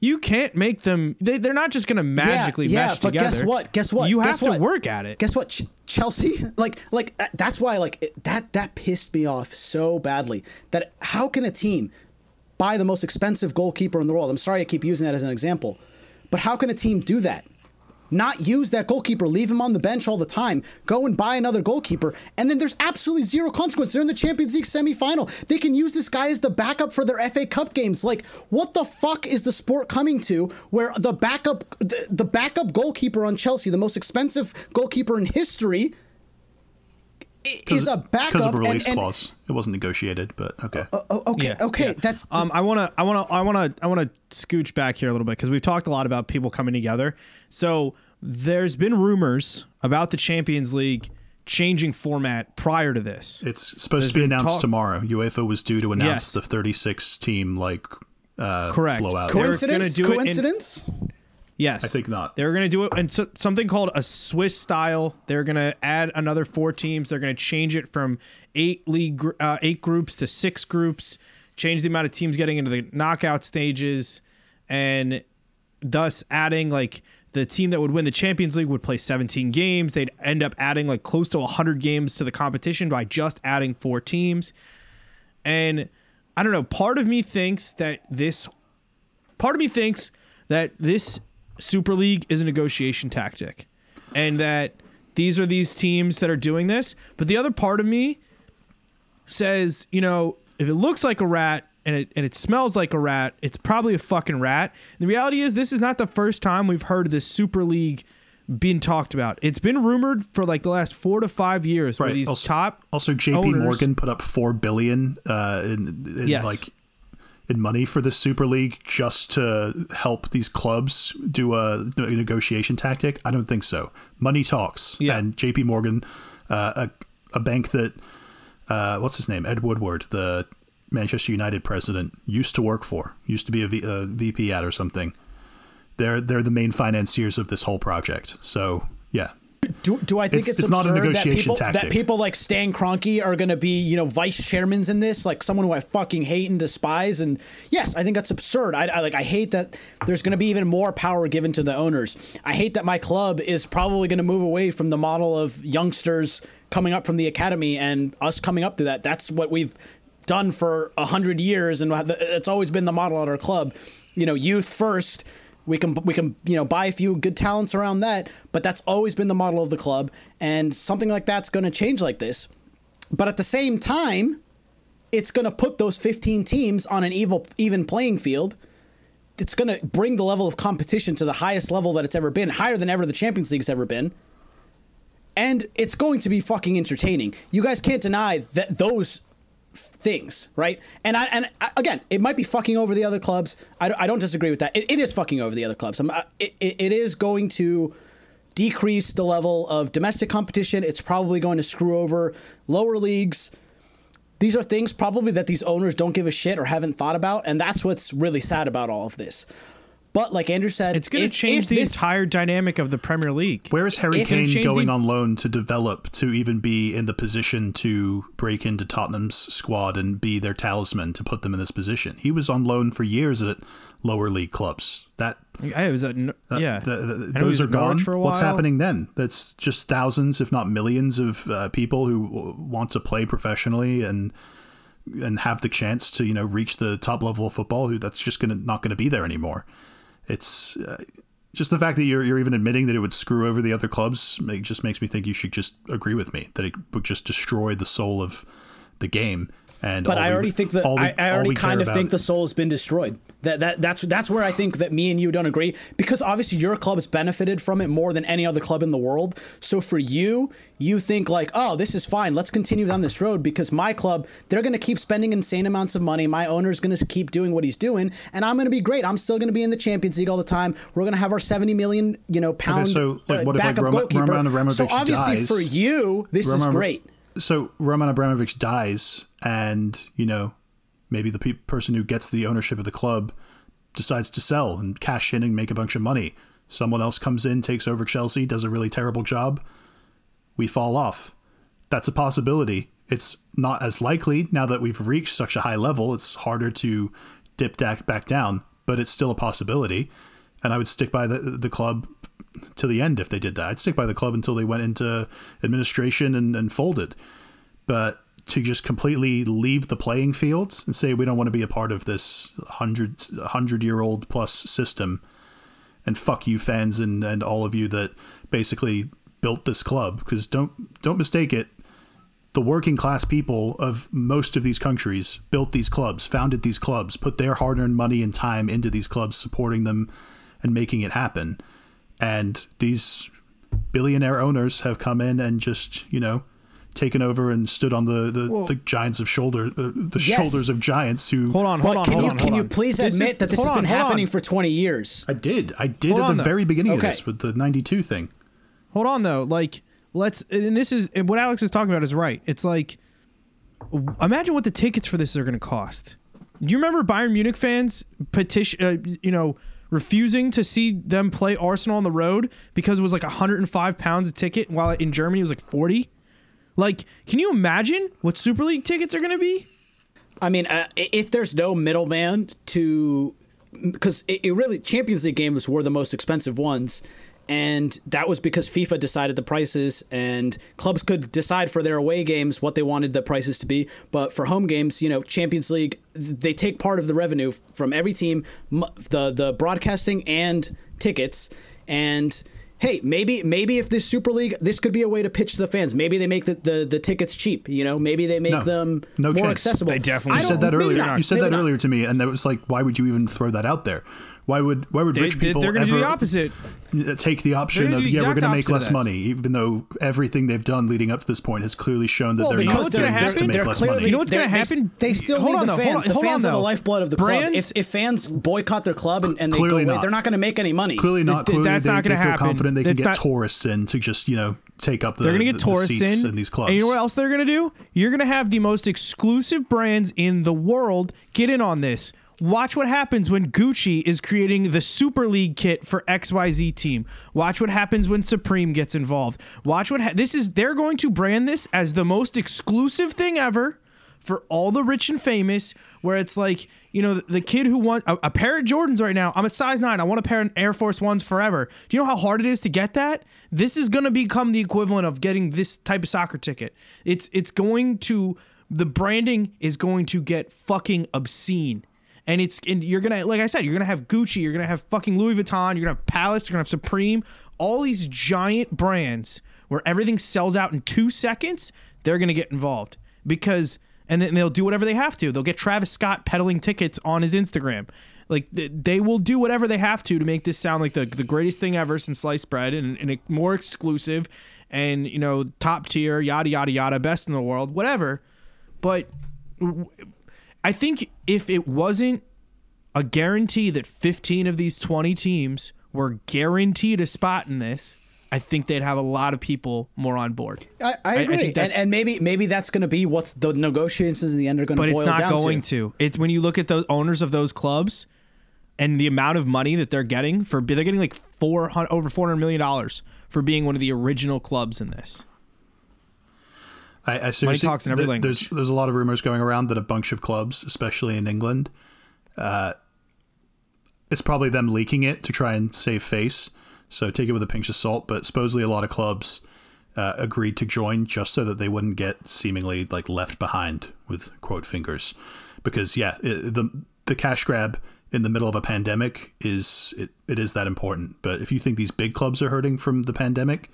You can't make them. They, they're not just going to magically yeah, mesh but together. guess what? Guess what? You have Guess to work at it. Guess what? Ch- Chelsea, like, like uh, that's why, like, it, that that pissed me off so badly. That how can a team buy the most expensive goalkeeper in the world? I'm sorry, I keep using that as an example, but how can a team do that? Not use that goalkeeper, leave him on the bench all the time, go and buy another goalkeeper, and then there's absolutely zero consequence. They're in the Champions League semifinal. They can use this guy as the backup for their FA Cup games. Like, what the fuck is the sport coming to where the backup the, the backup goalkeeper on Chelsea, the most expensive goalkeeper in history, is a backup because of a release and- clause. It wasn't negotiated, but okay. Oh, okay, Yeah, okay, yeah. that's Um, I want to, I want to, I want to, I want to scooch back here a little bit because we've talked a lot about people coming together. So there's been rumors about the Champions League changing format prior to this. it's supposed there's to be announced talk- tomorrow. UEFA was due to announce Yes. the 36 team like uh, Correct. flow out. They were coincidence. it in- coincidence. Yes, I think not. They're going to do it in so- something called a Swiss style. They're going to add another four teams. They're going to change it from eight league, uh, eight groups to six groups change the amount of teams getting into the knockout stages, and thus adding like the team that would win the Champions League would play 17 games. They'd end up adding like close to 100 games to the competition by just adding four teams. And I don't know, part of me thinks that this part of me thinks that this Super League is a negotiation tactic and that these are these teams that are doing this. But the other part of me says, you know, if it looks like a rat and it, and it smells like a rat, it's probably a fucking rat. And the reality is, this is not the first time we've heard of this Super League being talked about. It's been rumored for like the last four to five years where Right. these Also- top Also, J.P. owners- Morgan put up four billion uh, in, in Yes. like in money for the Super League just to help these clubs do a, negotiation tactic. I don't think so. Money talks, Yeah. and J.P. Morgan, uh, a a bank that uh, what's his name, Ed Woodward, the Manchester United president, used to work for, used to be a, v, a VP at or something. They're they're the main financiers of this whole project. So yeah, Do, do I think It's- it's, it's not a absurd that people that people like Stan Kroenke are going to be you know vice chairmans in this? Like someone who I fucking hate and despise. And yes, I think that's absurd. I, I like I hate that there's going to be even more power given to the owners. I hate that my club is probably going to move away from the model of youngsters coming up from the academy and us coming up through that. That's what we've done for a hundred years, and it's always been the model at our club. You know, youth first we can we can you know buy a few good talents around that but that's always been the model of the club and something like that's going to change like this. But at the same time it's going to put those 15 teams on an evil even playing field. It's going to bring the level of competition to the highest level that it's ever been higher than ever the champions league's ever been. And it's going to be fucking entertaining. You guys can't deny that those things, right? And I and I, again, it might be fucking over the other clubs. I, I don't disagree with that. It, it is fucking over the other clubs. I- it it is going to decrease the level of domestic competition. It's probably going to screw over lower leagues. These are things probably that these owners don't give a shit or haven't thought about, and that's what's really sad about all of this. But like Andrew said, It's going to change if the this- entire dynamic of the Premier League. Where is Harry If- Kane going the- on loan to develop to even be in the position to break into Tottenham's squad and be their talisman to put them in this position? He was on loan for years at lower league clubs. That, Yeah, it was a, n- yeah. the- the- I those are gone. for a What's happening then? That's just thousands, if not millions, of uh, people who w- want to play professionally and and have the chance to you know reach the top level of football. Who that's just gonna not going to be there anymore. It's uh, just the fact that you're you're even admitting that it would screw over the other clubs. it just makes me think you should just agree with me that it would just destroy the soul of the game. And But I we- already think that we- I, I already kind of think the soul has been destroyed. That that that's that's where I think that me and you don't agree because obviously your club's benefited from it more than any other club in the world. So for you, you think like, oh, this is fine. Let's continue down this road because my club, they're going to keep spending insane amounts of money. My owner's going to keep doing what he's doing, and I'm going to be great. I'm still going to be in the Champions League all the time. We're going to have our 70 million, you know, pound so, like, uh, what if, like, backup Roman- goalkeeper. Roman so obviously dies? for you, this is Roman- great. So Roman Abramovich dies, and you know, maybe the pe- person who gets the ownership of the club decides to sell and cash in and make a bunch of money. Someone else comes in, takes over Chelsea, does a really terrible job. We fall off. That's a possibility. It's not as likely now that we've reached such a high level. It's harder to dip back back down, but it's still a possibility. And I would stick by the the club to the end if they did that. I'd stick by the club until they went into administration and, and folded. But to just completely leave the playing field and say we don't want to be a part of this hundred hundred year old plus system and fuck you fans and, and all of you that basically built this club because don't don't mistake it the working class people of most of these countries built these clubs founded these clubs put their hard-earned money and time into these clubs supporting them and making it happen and these billionaire owners have come in and just you know taken over and stood on the the, the giants of shoulder uh, the Yes. shoulders of giants who Hold on, hold But on, can hold you on. can hold you on. please This is- admit that this hold has on, been hold on. happening for 20 years? I did. I did Hold at the though. very beginning Okay. of this with the 92 thing. Hold on though, like let's and this is and what Alex is talking about is right. It's like imagine what the tickets for this are going to cost. Do you remember Bayern Munich fans petition, uh, you know, refusing to see them play Arsenal on the road because it was like 105 pounds a ticket, while in Germany it was like 40. Like, can you imagine what Super League tickets are going to be? I mean, uh, if there's no middleman to, because it, it really Champions League games were the most expensive ones, and that was because FIFA decided the prices, and clubs could decide for their away games what they wanted the prices to be. But for home games, you know, Champions League, they take part of the revenue from every team, the the broadcasting and tickets, and hey, maybe maybe if this Super League, this could be a way to pitch to the fans. Maybe they make the, the, the tickets cheap. You know, maybe they make No. them No more chance. accessible. They definitely I You don't- said that earlier. not, You said that not. earlier to me, and that was like, why would you even throw that out there? Why would why would They, rich people are going to ever do the opposite. uh, take the option of the yeah we're going to make less money, even though everything they've done leading up to this point has clearly shown that Well, they're not doing this to make they're less clearly, money. You know what's gonna happen? They, still Hold need on, the though, fans. hold on- the fans on, are the lifeblood of the club. If, if fans boycott their club and, and they Clearly go away, not. they're not going to make any money. Clearly not. Clearly that's they, not gonna happen. confident they can It's get not- tourists in to just you know take up the They're going to get tourists seats in. these clubs. And you know what else they're going to do? You're going to have the most exclusive brands in the world get in on this. Watch what happens when Gucci is creating the Super League kit for XYZ team. Watch what happens when Supreme gets involved. Watch what ha- this is they're going to brand this as the most exclusive thing ever for all the rich and famous where it's like, you know, the, the kid who wants a, a pair of Jordans right now. I'm a size 9. I want a pair of Air Force 1s forever. Do you know how hard it is to get that? This is going to become the equivalent of getting this type of soccer ticket. It's it's going to the branding is going to get fucking obscene. And it's and you're gonna like I said, you're gonna have Gucci, you're gonna have fucking Louis Vuitton, you're gonna have Palace, you're gonna have Supreme, all these giant brands where everything sells out in two seconds. They're gonna get involved because and then they'll do whatever they have to. They'll get Travis Scott peddling tickets on his Instagram. Like they will do whatever they have to to make this sound like the the greatest thing ever since sliced bread and, and more exclusive and you know top tier yada yada yada best in the world whatever. But I think if it wasn't a guarantee that 15 of these 20 teams were guaranteed a spot in this, I think they'd have a lot of people more on board. I, I I agree, think and, and maybe maybe that's going to be what's the negotiations in the end are going to be. But boil it's not down going to. to. It's when you look at the owners of those clubs and the amount of money that they're getting for they're getting like 400 over 400 million dollars for being one of the original clubs in this. I, I seriously, talks in every there- language. There's there's a lot of rumors going around that a bunch of clubs, especially in England, uh, it's probably them leaking it to try and save face. So take it with a pinch of salt. But supposedly a lot of clubs uh, agreed to join just so that they wouldn't get seemingly like left behind with quote fingers, because yeah, it, the the cash grab in the middle of a pandemic is it, it is that important. But if you think these big clubs are hurting from the pandemic,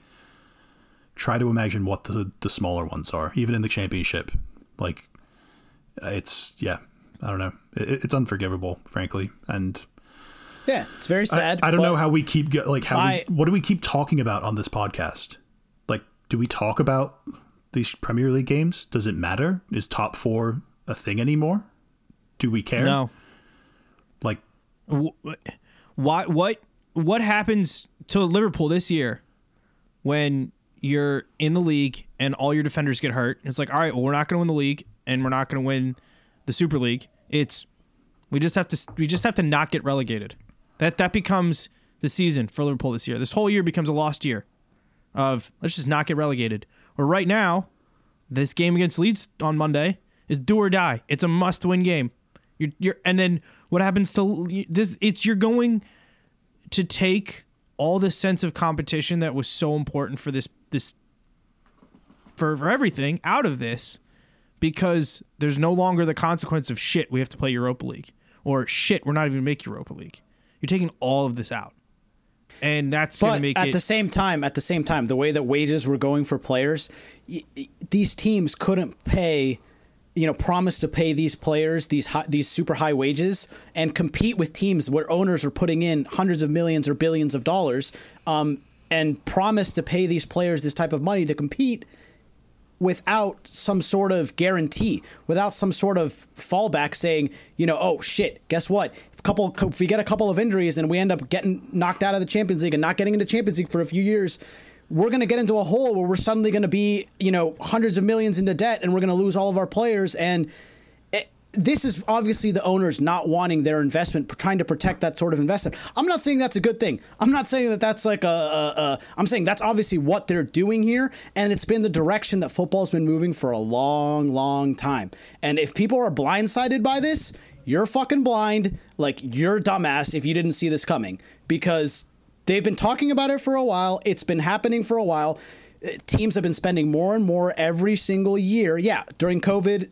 try to imagine what the the smaller ones are, even in the championship. Like, it's yeah, I don't know, it, it's unforgivable, frankly, and Yeah, it's very sad. I don't know how we keep go, like how I- we, what do we keep talking about on this podcast? Like, do we talk about these Premier League games? Does it matter? Is top four a thing anymore? Do we care? No. Like, Why what what happens to Liverpool this year when you're in the league and all your defenders get hurt? It's like, all right, well, we're not going to win the league and we're not going to win the Super League. It's we just have to we just have to not get relegated. That that becomes the season for Liverpool this year. This whole year becomes a lost year of let's just not get relegated. Or right now, this game against Leeds on Monday is do or die. It's a must-win game. You're, you're and then what happens to this? It's you're going to take all the sense of competition that was so important for this this for for everything out of this because there's no longer the consequence of shit we have to play Europa League or shit we're not even make Europa League. You're taking all of this out. And that's going to make at it the same time, at the same time, the way that wages were going for players, y- y- these teams couldn't pay, you know, promise to pay these players these high, these super high wages and compete with teams where owners are putting in hundreds of millions or billions of dollars, um, and promise to pay these players this type of money to compete without some sort of guarantee, without some sort of fallback saying, you know, oh shit, guess what? If couple if we get a couple of injuries and we end up getting knocked out of the Champions League and not getting into Champions League for a few years, we're going to get into a hole where we're suddenly going to be, you know, hundreds of millions into debt and we're going to lose all of our players and this is obviously the owners not wanting their investment, trying to protect that sort of investment. I'm not saying that's a good thing. I'm not saying that that's like a, a, a. I'm saying that's obviously what they're doing here, and it's been the direction that football's been moving for a long, long time. And if people are blindsided by this, you're fucking blind. Like you're dumbass if you didn't see this coming because they've been talking about it for a while. It's been happening for a while. Teams have been spending more and more every single year. Yeah, during COVID,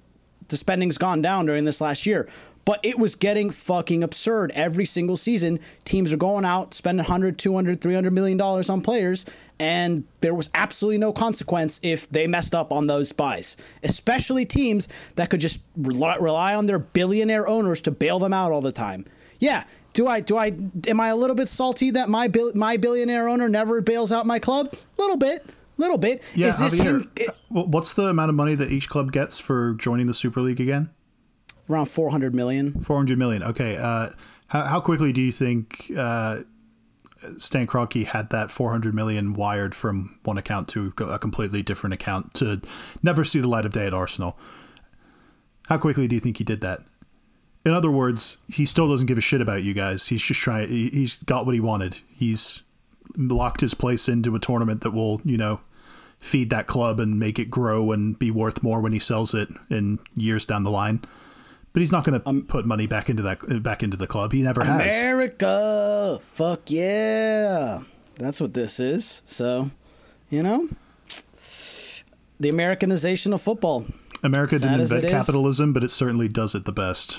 the spending's gone down during this last year. But it was getting fucking absurd every single season. Teams are going out, spending 100, 200, 300 million dollars on players, and there was absolutely no consequence if they messed up on those buys. Especially teams that could just rely, on their billionaire owners to bail them out all the time. Yeah, do I do I am I a little bit salty that my my billionaire owner never bails out my club? A little bit little bit. Yeah, is this Javier, him? it- what's the amount of money that each club gets for joining the Super League again? around 400 million. 400 million. Okay. Uh, how, how quickly do you think uh, Stan Kroenke had that 400 million wired from one account to a completely different account to never see the light of day at Arsenal? How quickly do you think he did that? In other words, he still doesn't give a shit about you guys. He's just trying. he- He's got what he wanted. He's locked his place into a tournament that will, you know, feed that club and make it grow and be worth more when he sells it in years down the line. But he's not going to put money back into that back into the club. He never has. America, fuck yeah, that's what this is. So, you know, the Americanization of football. America Sad didn't invent is. capitalism, but it certainly does it the best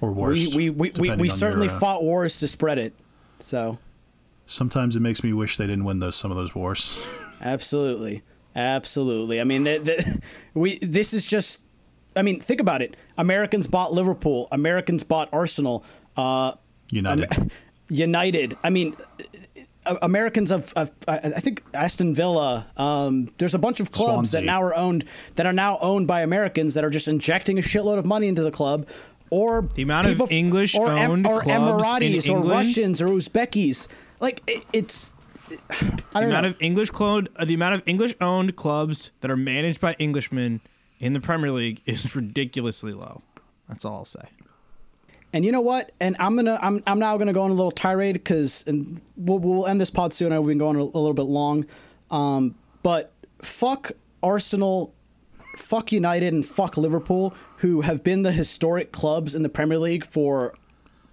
or We worst. we we, we, depending we certainly your, uh, fought wars to spread it. So, Sometimes it makes me wish they didn't win those some of those wars. absolutely, absolutely. I mean, the, the, we this is just. I mean, think about it. Americans bought Liverpool. Americans bought Arsenal. Uh, United. United. I mean, uh, Americans of, of I I think Aston Villa. Um, there's a bunch of clubs that now are owned that are now owned by Americans that are just injecting a shitload of money into the club. Or The amount of English or, Em- owned or clubs in Emiratis or Russians or Uzbekis. Like it, it's. I The don't amount know. of English cloned, uh, the amount of English owned clubs that are managed by Englishmen in the Premier League is ridiculously low. That's all I'll say. And you know what? And I'm gonna I'm I'm now gonna go on a little tirade because and we'll we'll end this pod soon. I know we've been going a, a little bit long, um, but fuck Arsenal, fuck United, and fuck Liverpool, who have been the historic clubs in the Premier League for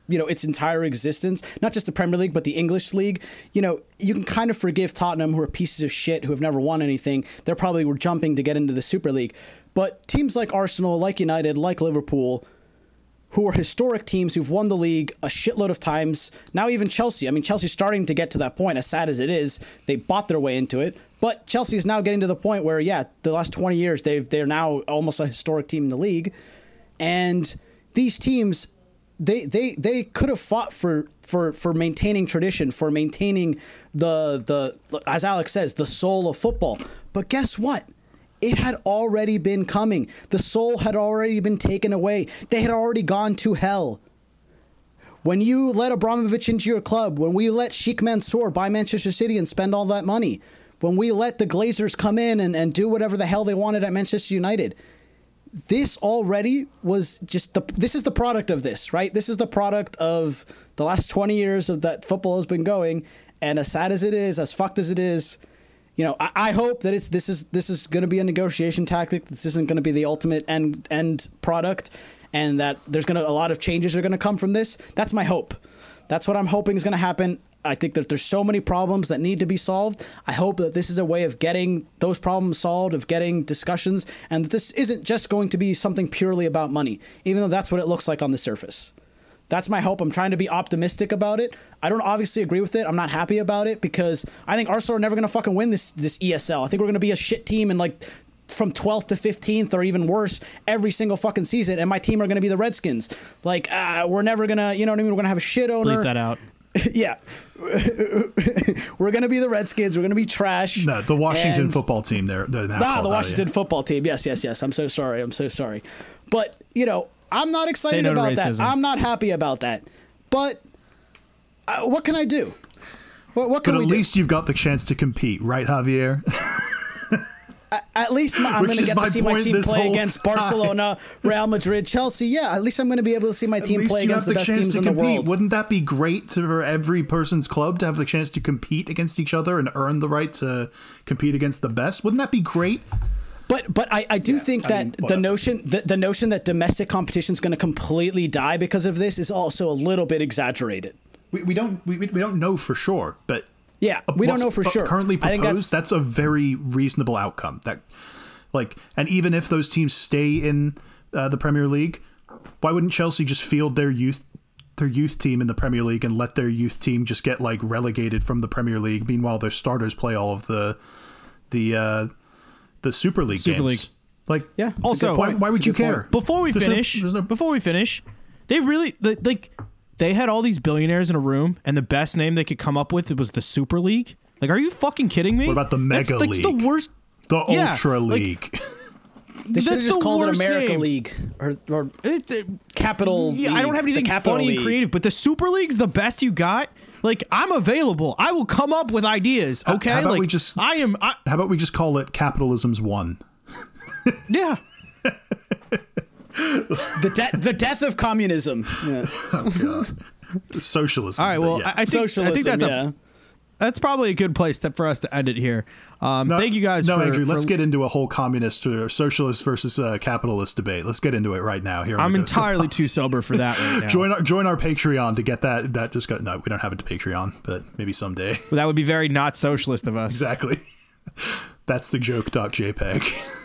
you know its entire existence not just the premier league but the english league you know you can kind of forgive tottenham who are pieces of shit who have never won anything they're probably were jumping to get into the super league but teams like arsenal like united like liverpool who are historic teams who've won the league a shitload of times. Now even Chelsea. I mean, Chelsea's starting to get to that point. As sad as it is, they bought their way into it. But Chelsea is now getting to the point where, yeah, the last twenty years they've they're now almost a historic team in the league, and these teams. They, they, they could have fought for, for, for maintaining tradition, for maintaining the the as Alex says, the soul of football. But guess what? It had already been coming. The soul had already been taken away. They had already gone to hell. When you let Abramovich into your club, when we let Sheikh Mansour buy Manchester City and spend all that money, when we let the Glazers come in and, and do whatever the hell they wanted at Manchester United, this already was just the this is the product of this, right? This is the product of the last 20 years of that football has been going. And as sad as it is, as fucked as it is, you know, I, I hope that it's this is this is going to be a negotiation tactic. This isn't going to be the ultimate end end product, and that there's going to a lot of changes are going to come from this. That's my hope. That's what I'm hoping is going to happen. I think that there's so many problems that need to be solved. I hope that this is a way of getting those problems solved, of getting discussions, and that this isn't just going to be something purely about money, even though that's what it looks like on the surface. That's my hope. I'm trying to be optimistic about it. I don't obviously agree with it. I'm not happy about it because I think Arsenal are never going to fucking win this this ESL. I think we're going to be a shit team and like from 12th to 15th or even worse every single fucking season and my team are going to be the Redskins. Like uh, we're never going to, you know what I mean? We're going to have a shit owner. Bleep that out. yeah. we're going to be the Redskins. We're going to be trash. no, the Washington And- football team. They're they're now Ah, called the that, Washington yeah. football team. Yes, yes, yes. I'm so sorry. I'm so sorry. But, you know, I'm not excited no about that. I'm not happy about that. But uh, what can I do? What, what But at we least you've got the chance to compete, right, Javier? do? at least my, I'm going to get to see my team play whole against time. Barcelona, Real Madrid, Chelsea. Yeah, at least I'm going to be able to see my At team play against have the, the, best teams to in the compete. world. Wouldn't that be great to, for every person's club to have the chance to compete against each other and earn the right to compete against the best? Wouldn't that be great? But but I, I do think I that mean, the notion the, the notion that domestic competition is going to completely die because of this is also a little bit exaggerated. We, we don't we, we don't know for sure, but Yeah, we don't know for bu- sure. Currently I think proposed, that's- that's, a very reasonable outcome. That like, and even if those teams stay in uh, the Premier League, why wouldn't Chelsea just field their youth their youth team in the Premier League and let their youth team just get like relegated from the Premier League? Meanwhile, their starters play all of the the uh, the Super League Super games. League. Like, Yeah. Also, why, why would you good point. care? Before we There's finish, there's no- before we finish, they really the- like they had all these billionaires in a room, and the best name they could come up with was the Super League. Like, are you fucking kidding me? What about the Mega that's League? the worst. the Yeah, Ultra like- League. They should have just the called it America name. League or, or It's, it, Capital. yeah, I don't have anything funny League. and creative, but the Super League's the best you got. Like, I'm available. I will come up with ideas. Okay, how about like we just- I am. I, How about we just call it capitalism's one? yeah. The, de- the death of communism. Yeah. Socialism. All right. Well, yeah. I, I think Socialism. I think that's yeah. a that's probably a good place to, for us to end it here. Um, No- thank you guys. No, for, Andrew, let's get into a whole communist or socialist versus uh, capitalist debate. Let's get into it right now. Here, I'm entirely too sober for that right now. join our join our Patreon to get that that discuss. No, we don't have a Patreon, but maybe someday. that would be very not socialist of us. exactly. That's the joke. JPEG.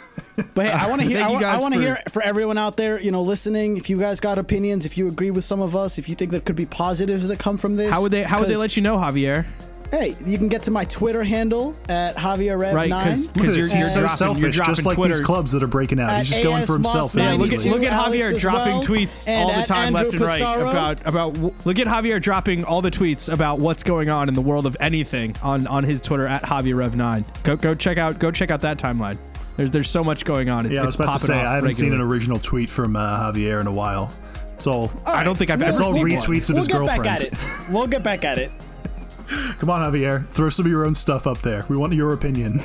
But hey, I want to hear. Thank I want, I want to for- hear for everyone out there, you know, listening. If you guys got opinions, if you agree with some of us, if you think there could be positives that come from this, How would they How would they let you know, Javier? Hey, you can get to my Twitter handle at Javier Rev Right, nine. because you're, you're so dropping, selfish, you're dropping just like Twitter. these clubs that are breaking out. At He's just going for himself. Moss Yeah, look at look at Javier as dropping well, tweets all the time, Andrew left and right about about. Look at Javier dropping all the tweets about what's going on in the world of anything on on his Twitter at Javier Rev nine. Go go check out go check out that timeline. There's there's so much going on. It's, Yeah, I was about to say I haven't seen an original tweet from uh, Javier in a while. It's all. I don't think I've We'll- ever It's all we'll seen get- one. retweets of we'll his get back at girlfriend. it. We'll get back at it. Come on, Javier, throw some of your own stuff up there. We want your opinion.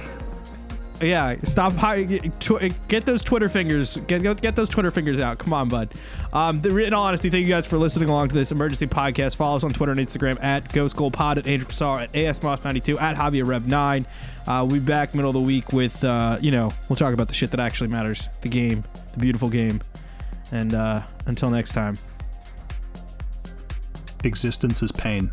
Yeah, stop. get those Twitter fingers. Get get those Twitter fingers out. Come on, bud. Um, in all honesty, thank you guys for listening along to this emergency podcast. Follow us on Twitter and Instagram at Ghost Gold Pod at Andrew Passar at ASMoss92 at Javier Rev 9. Uh, we'll be back middle of the week with uh, you know we'll talk about the shit that actually matters, the game, the beautiful game. And uh, until next time. Existence is pain.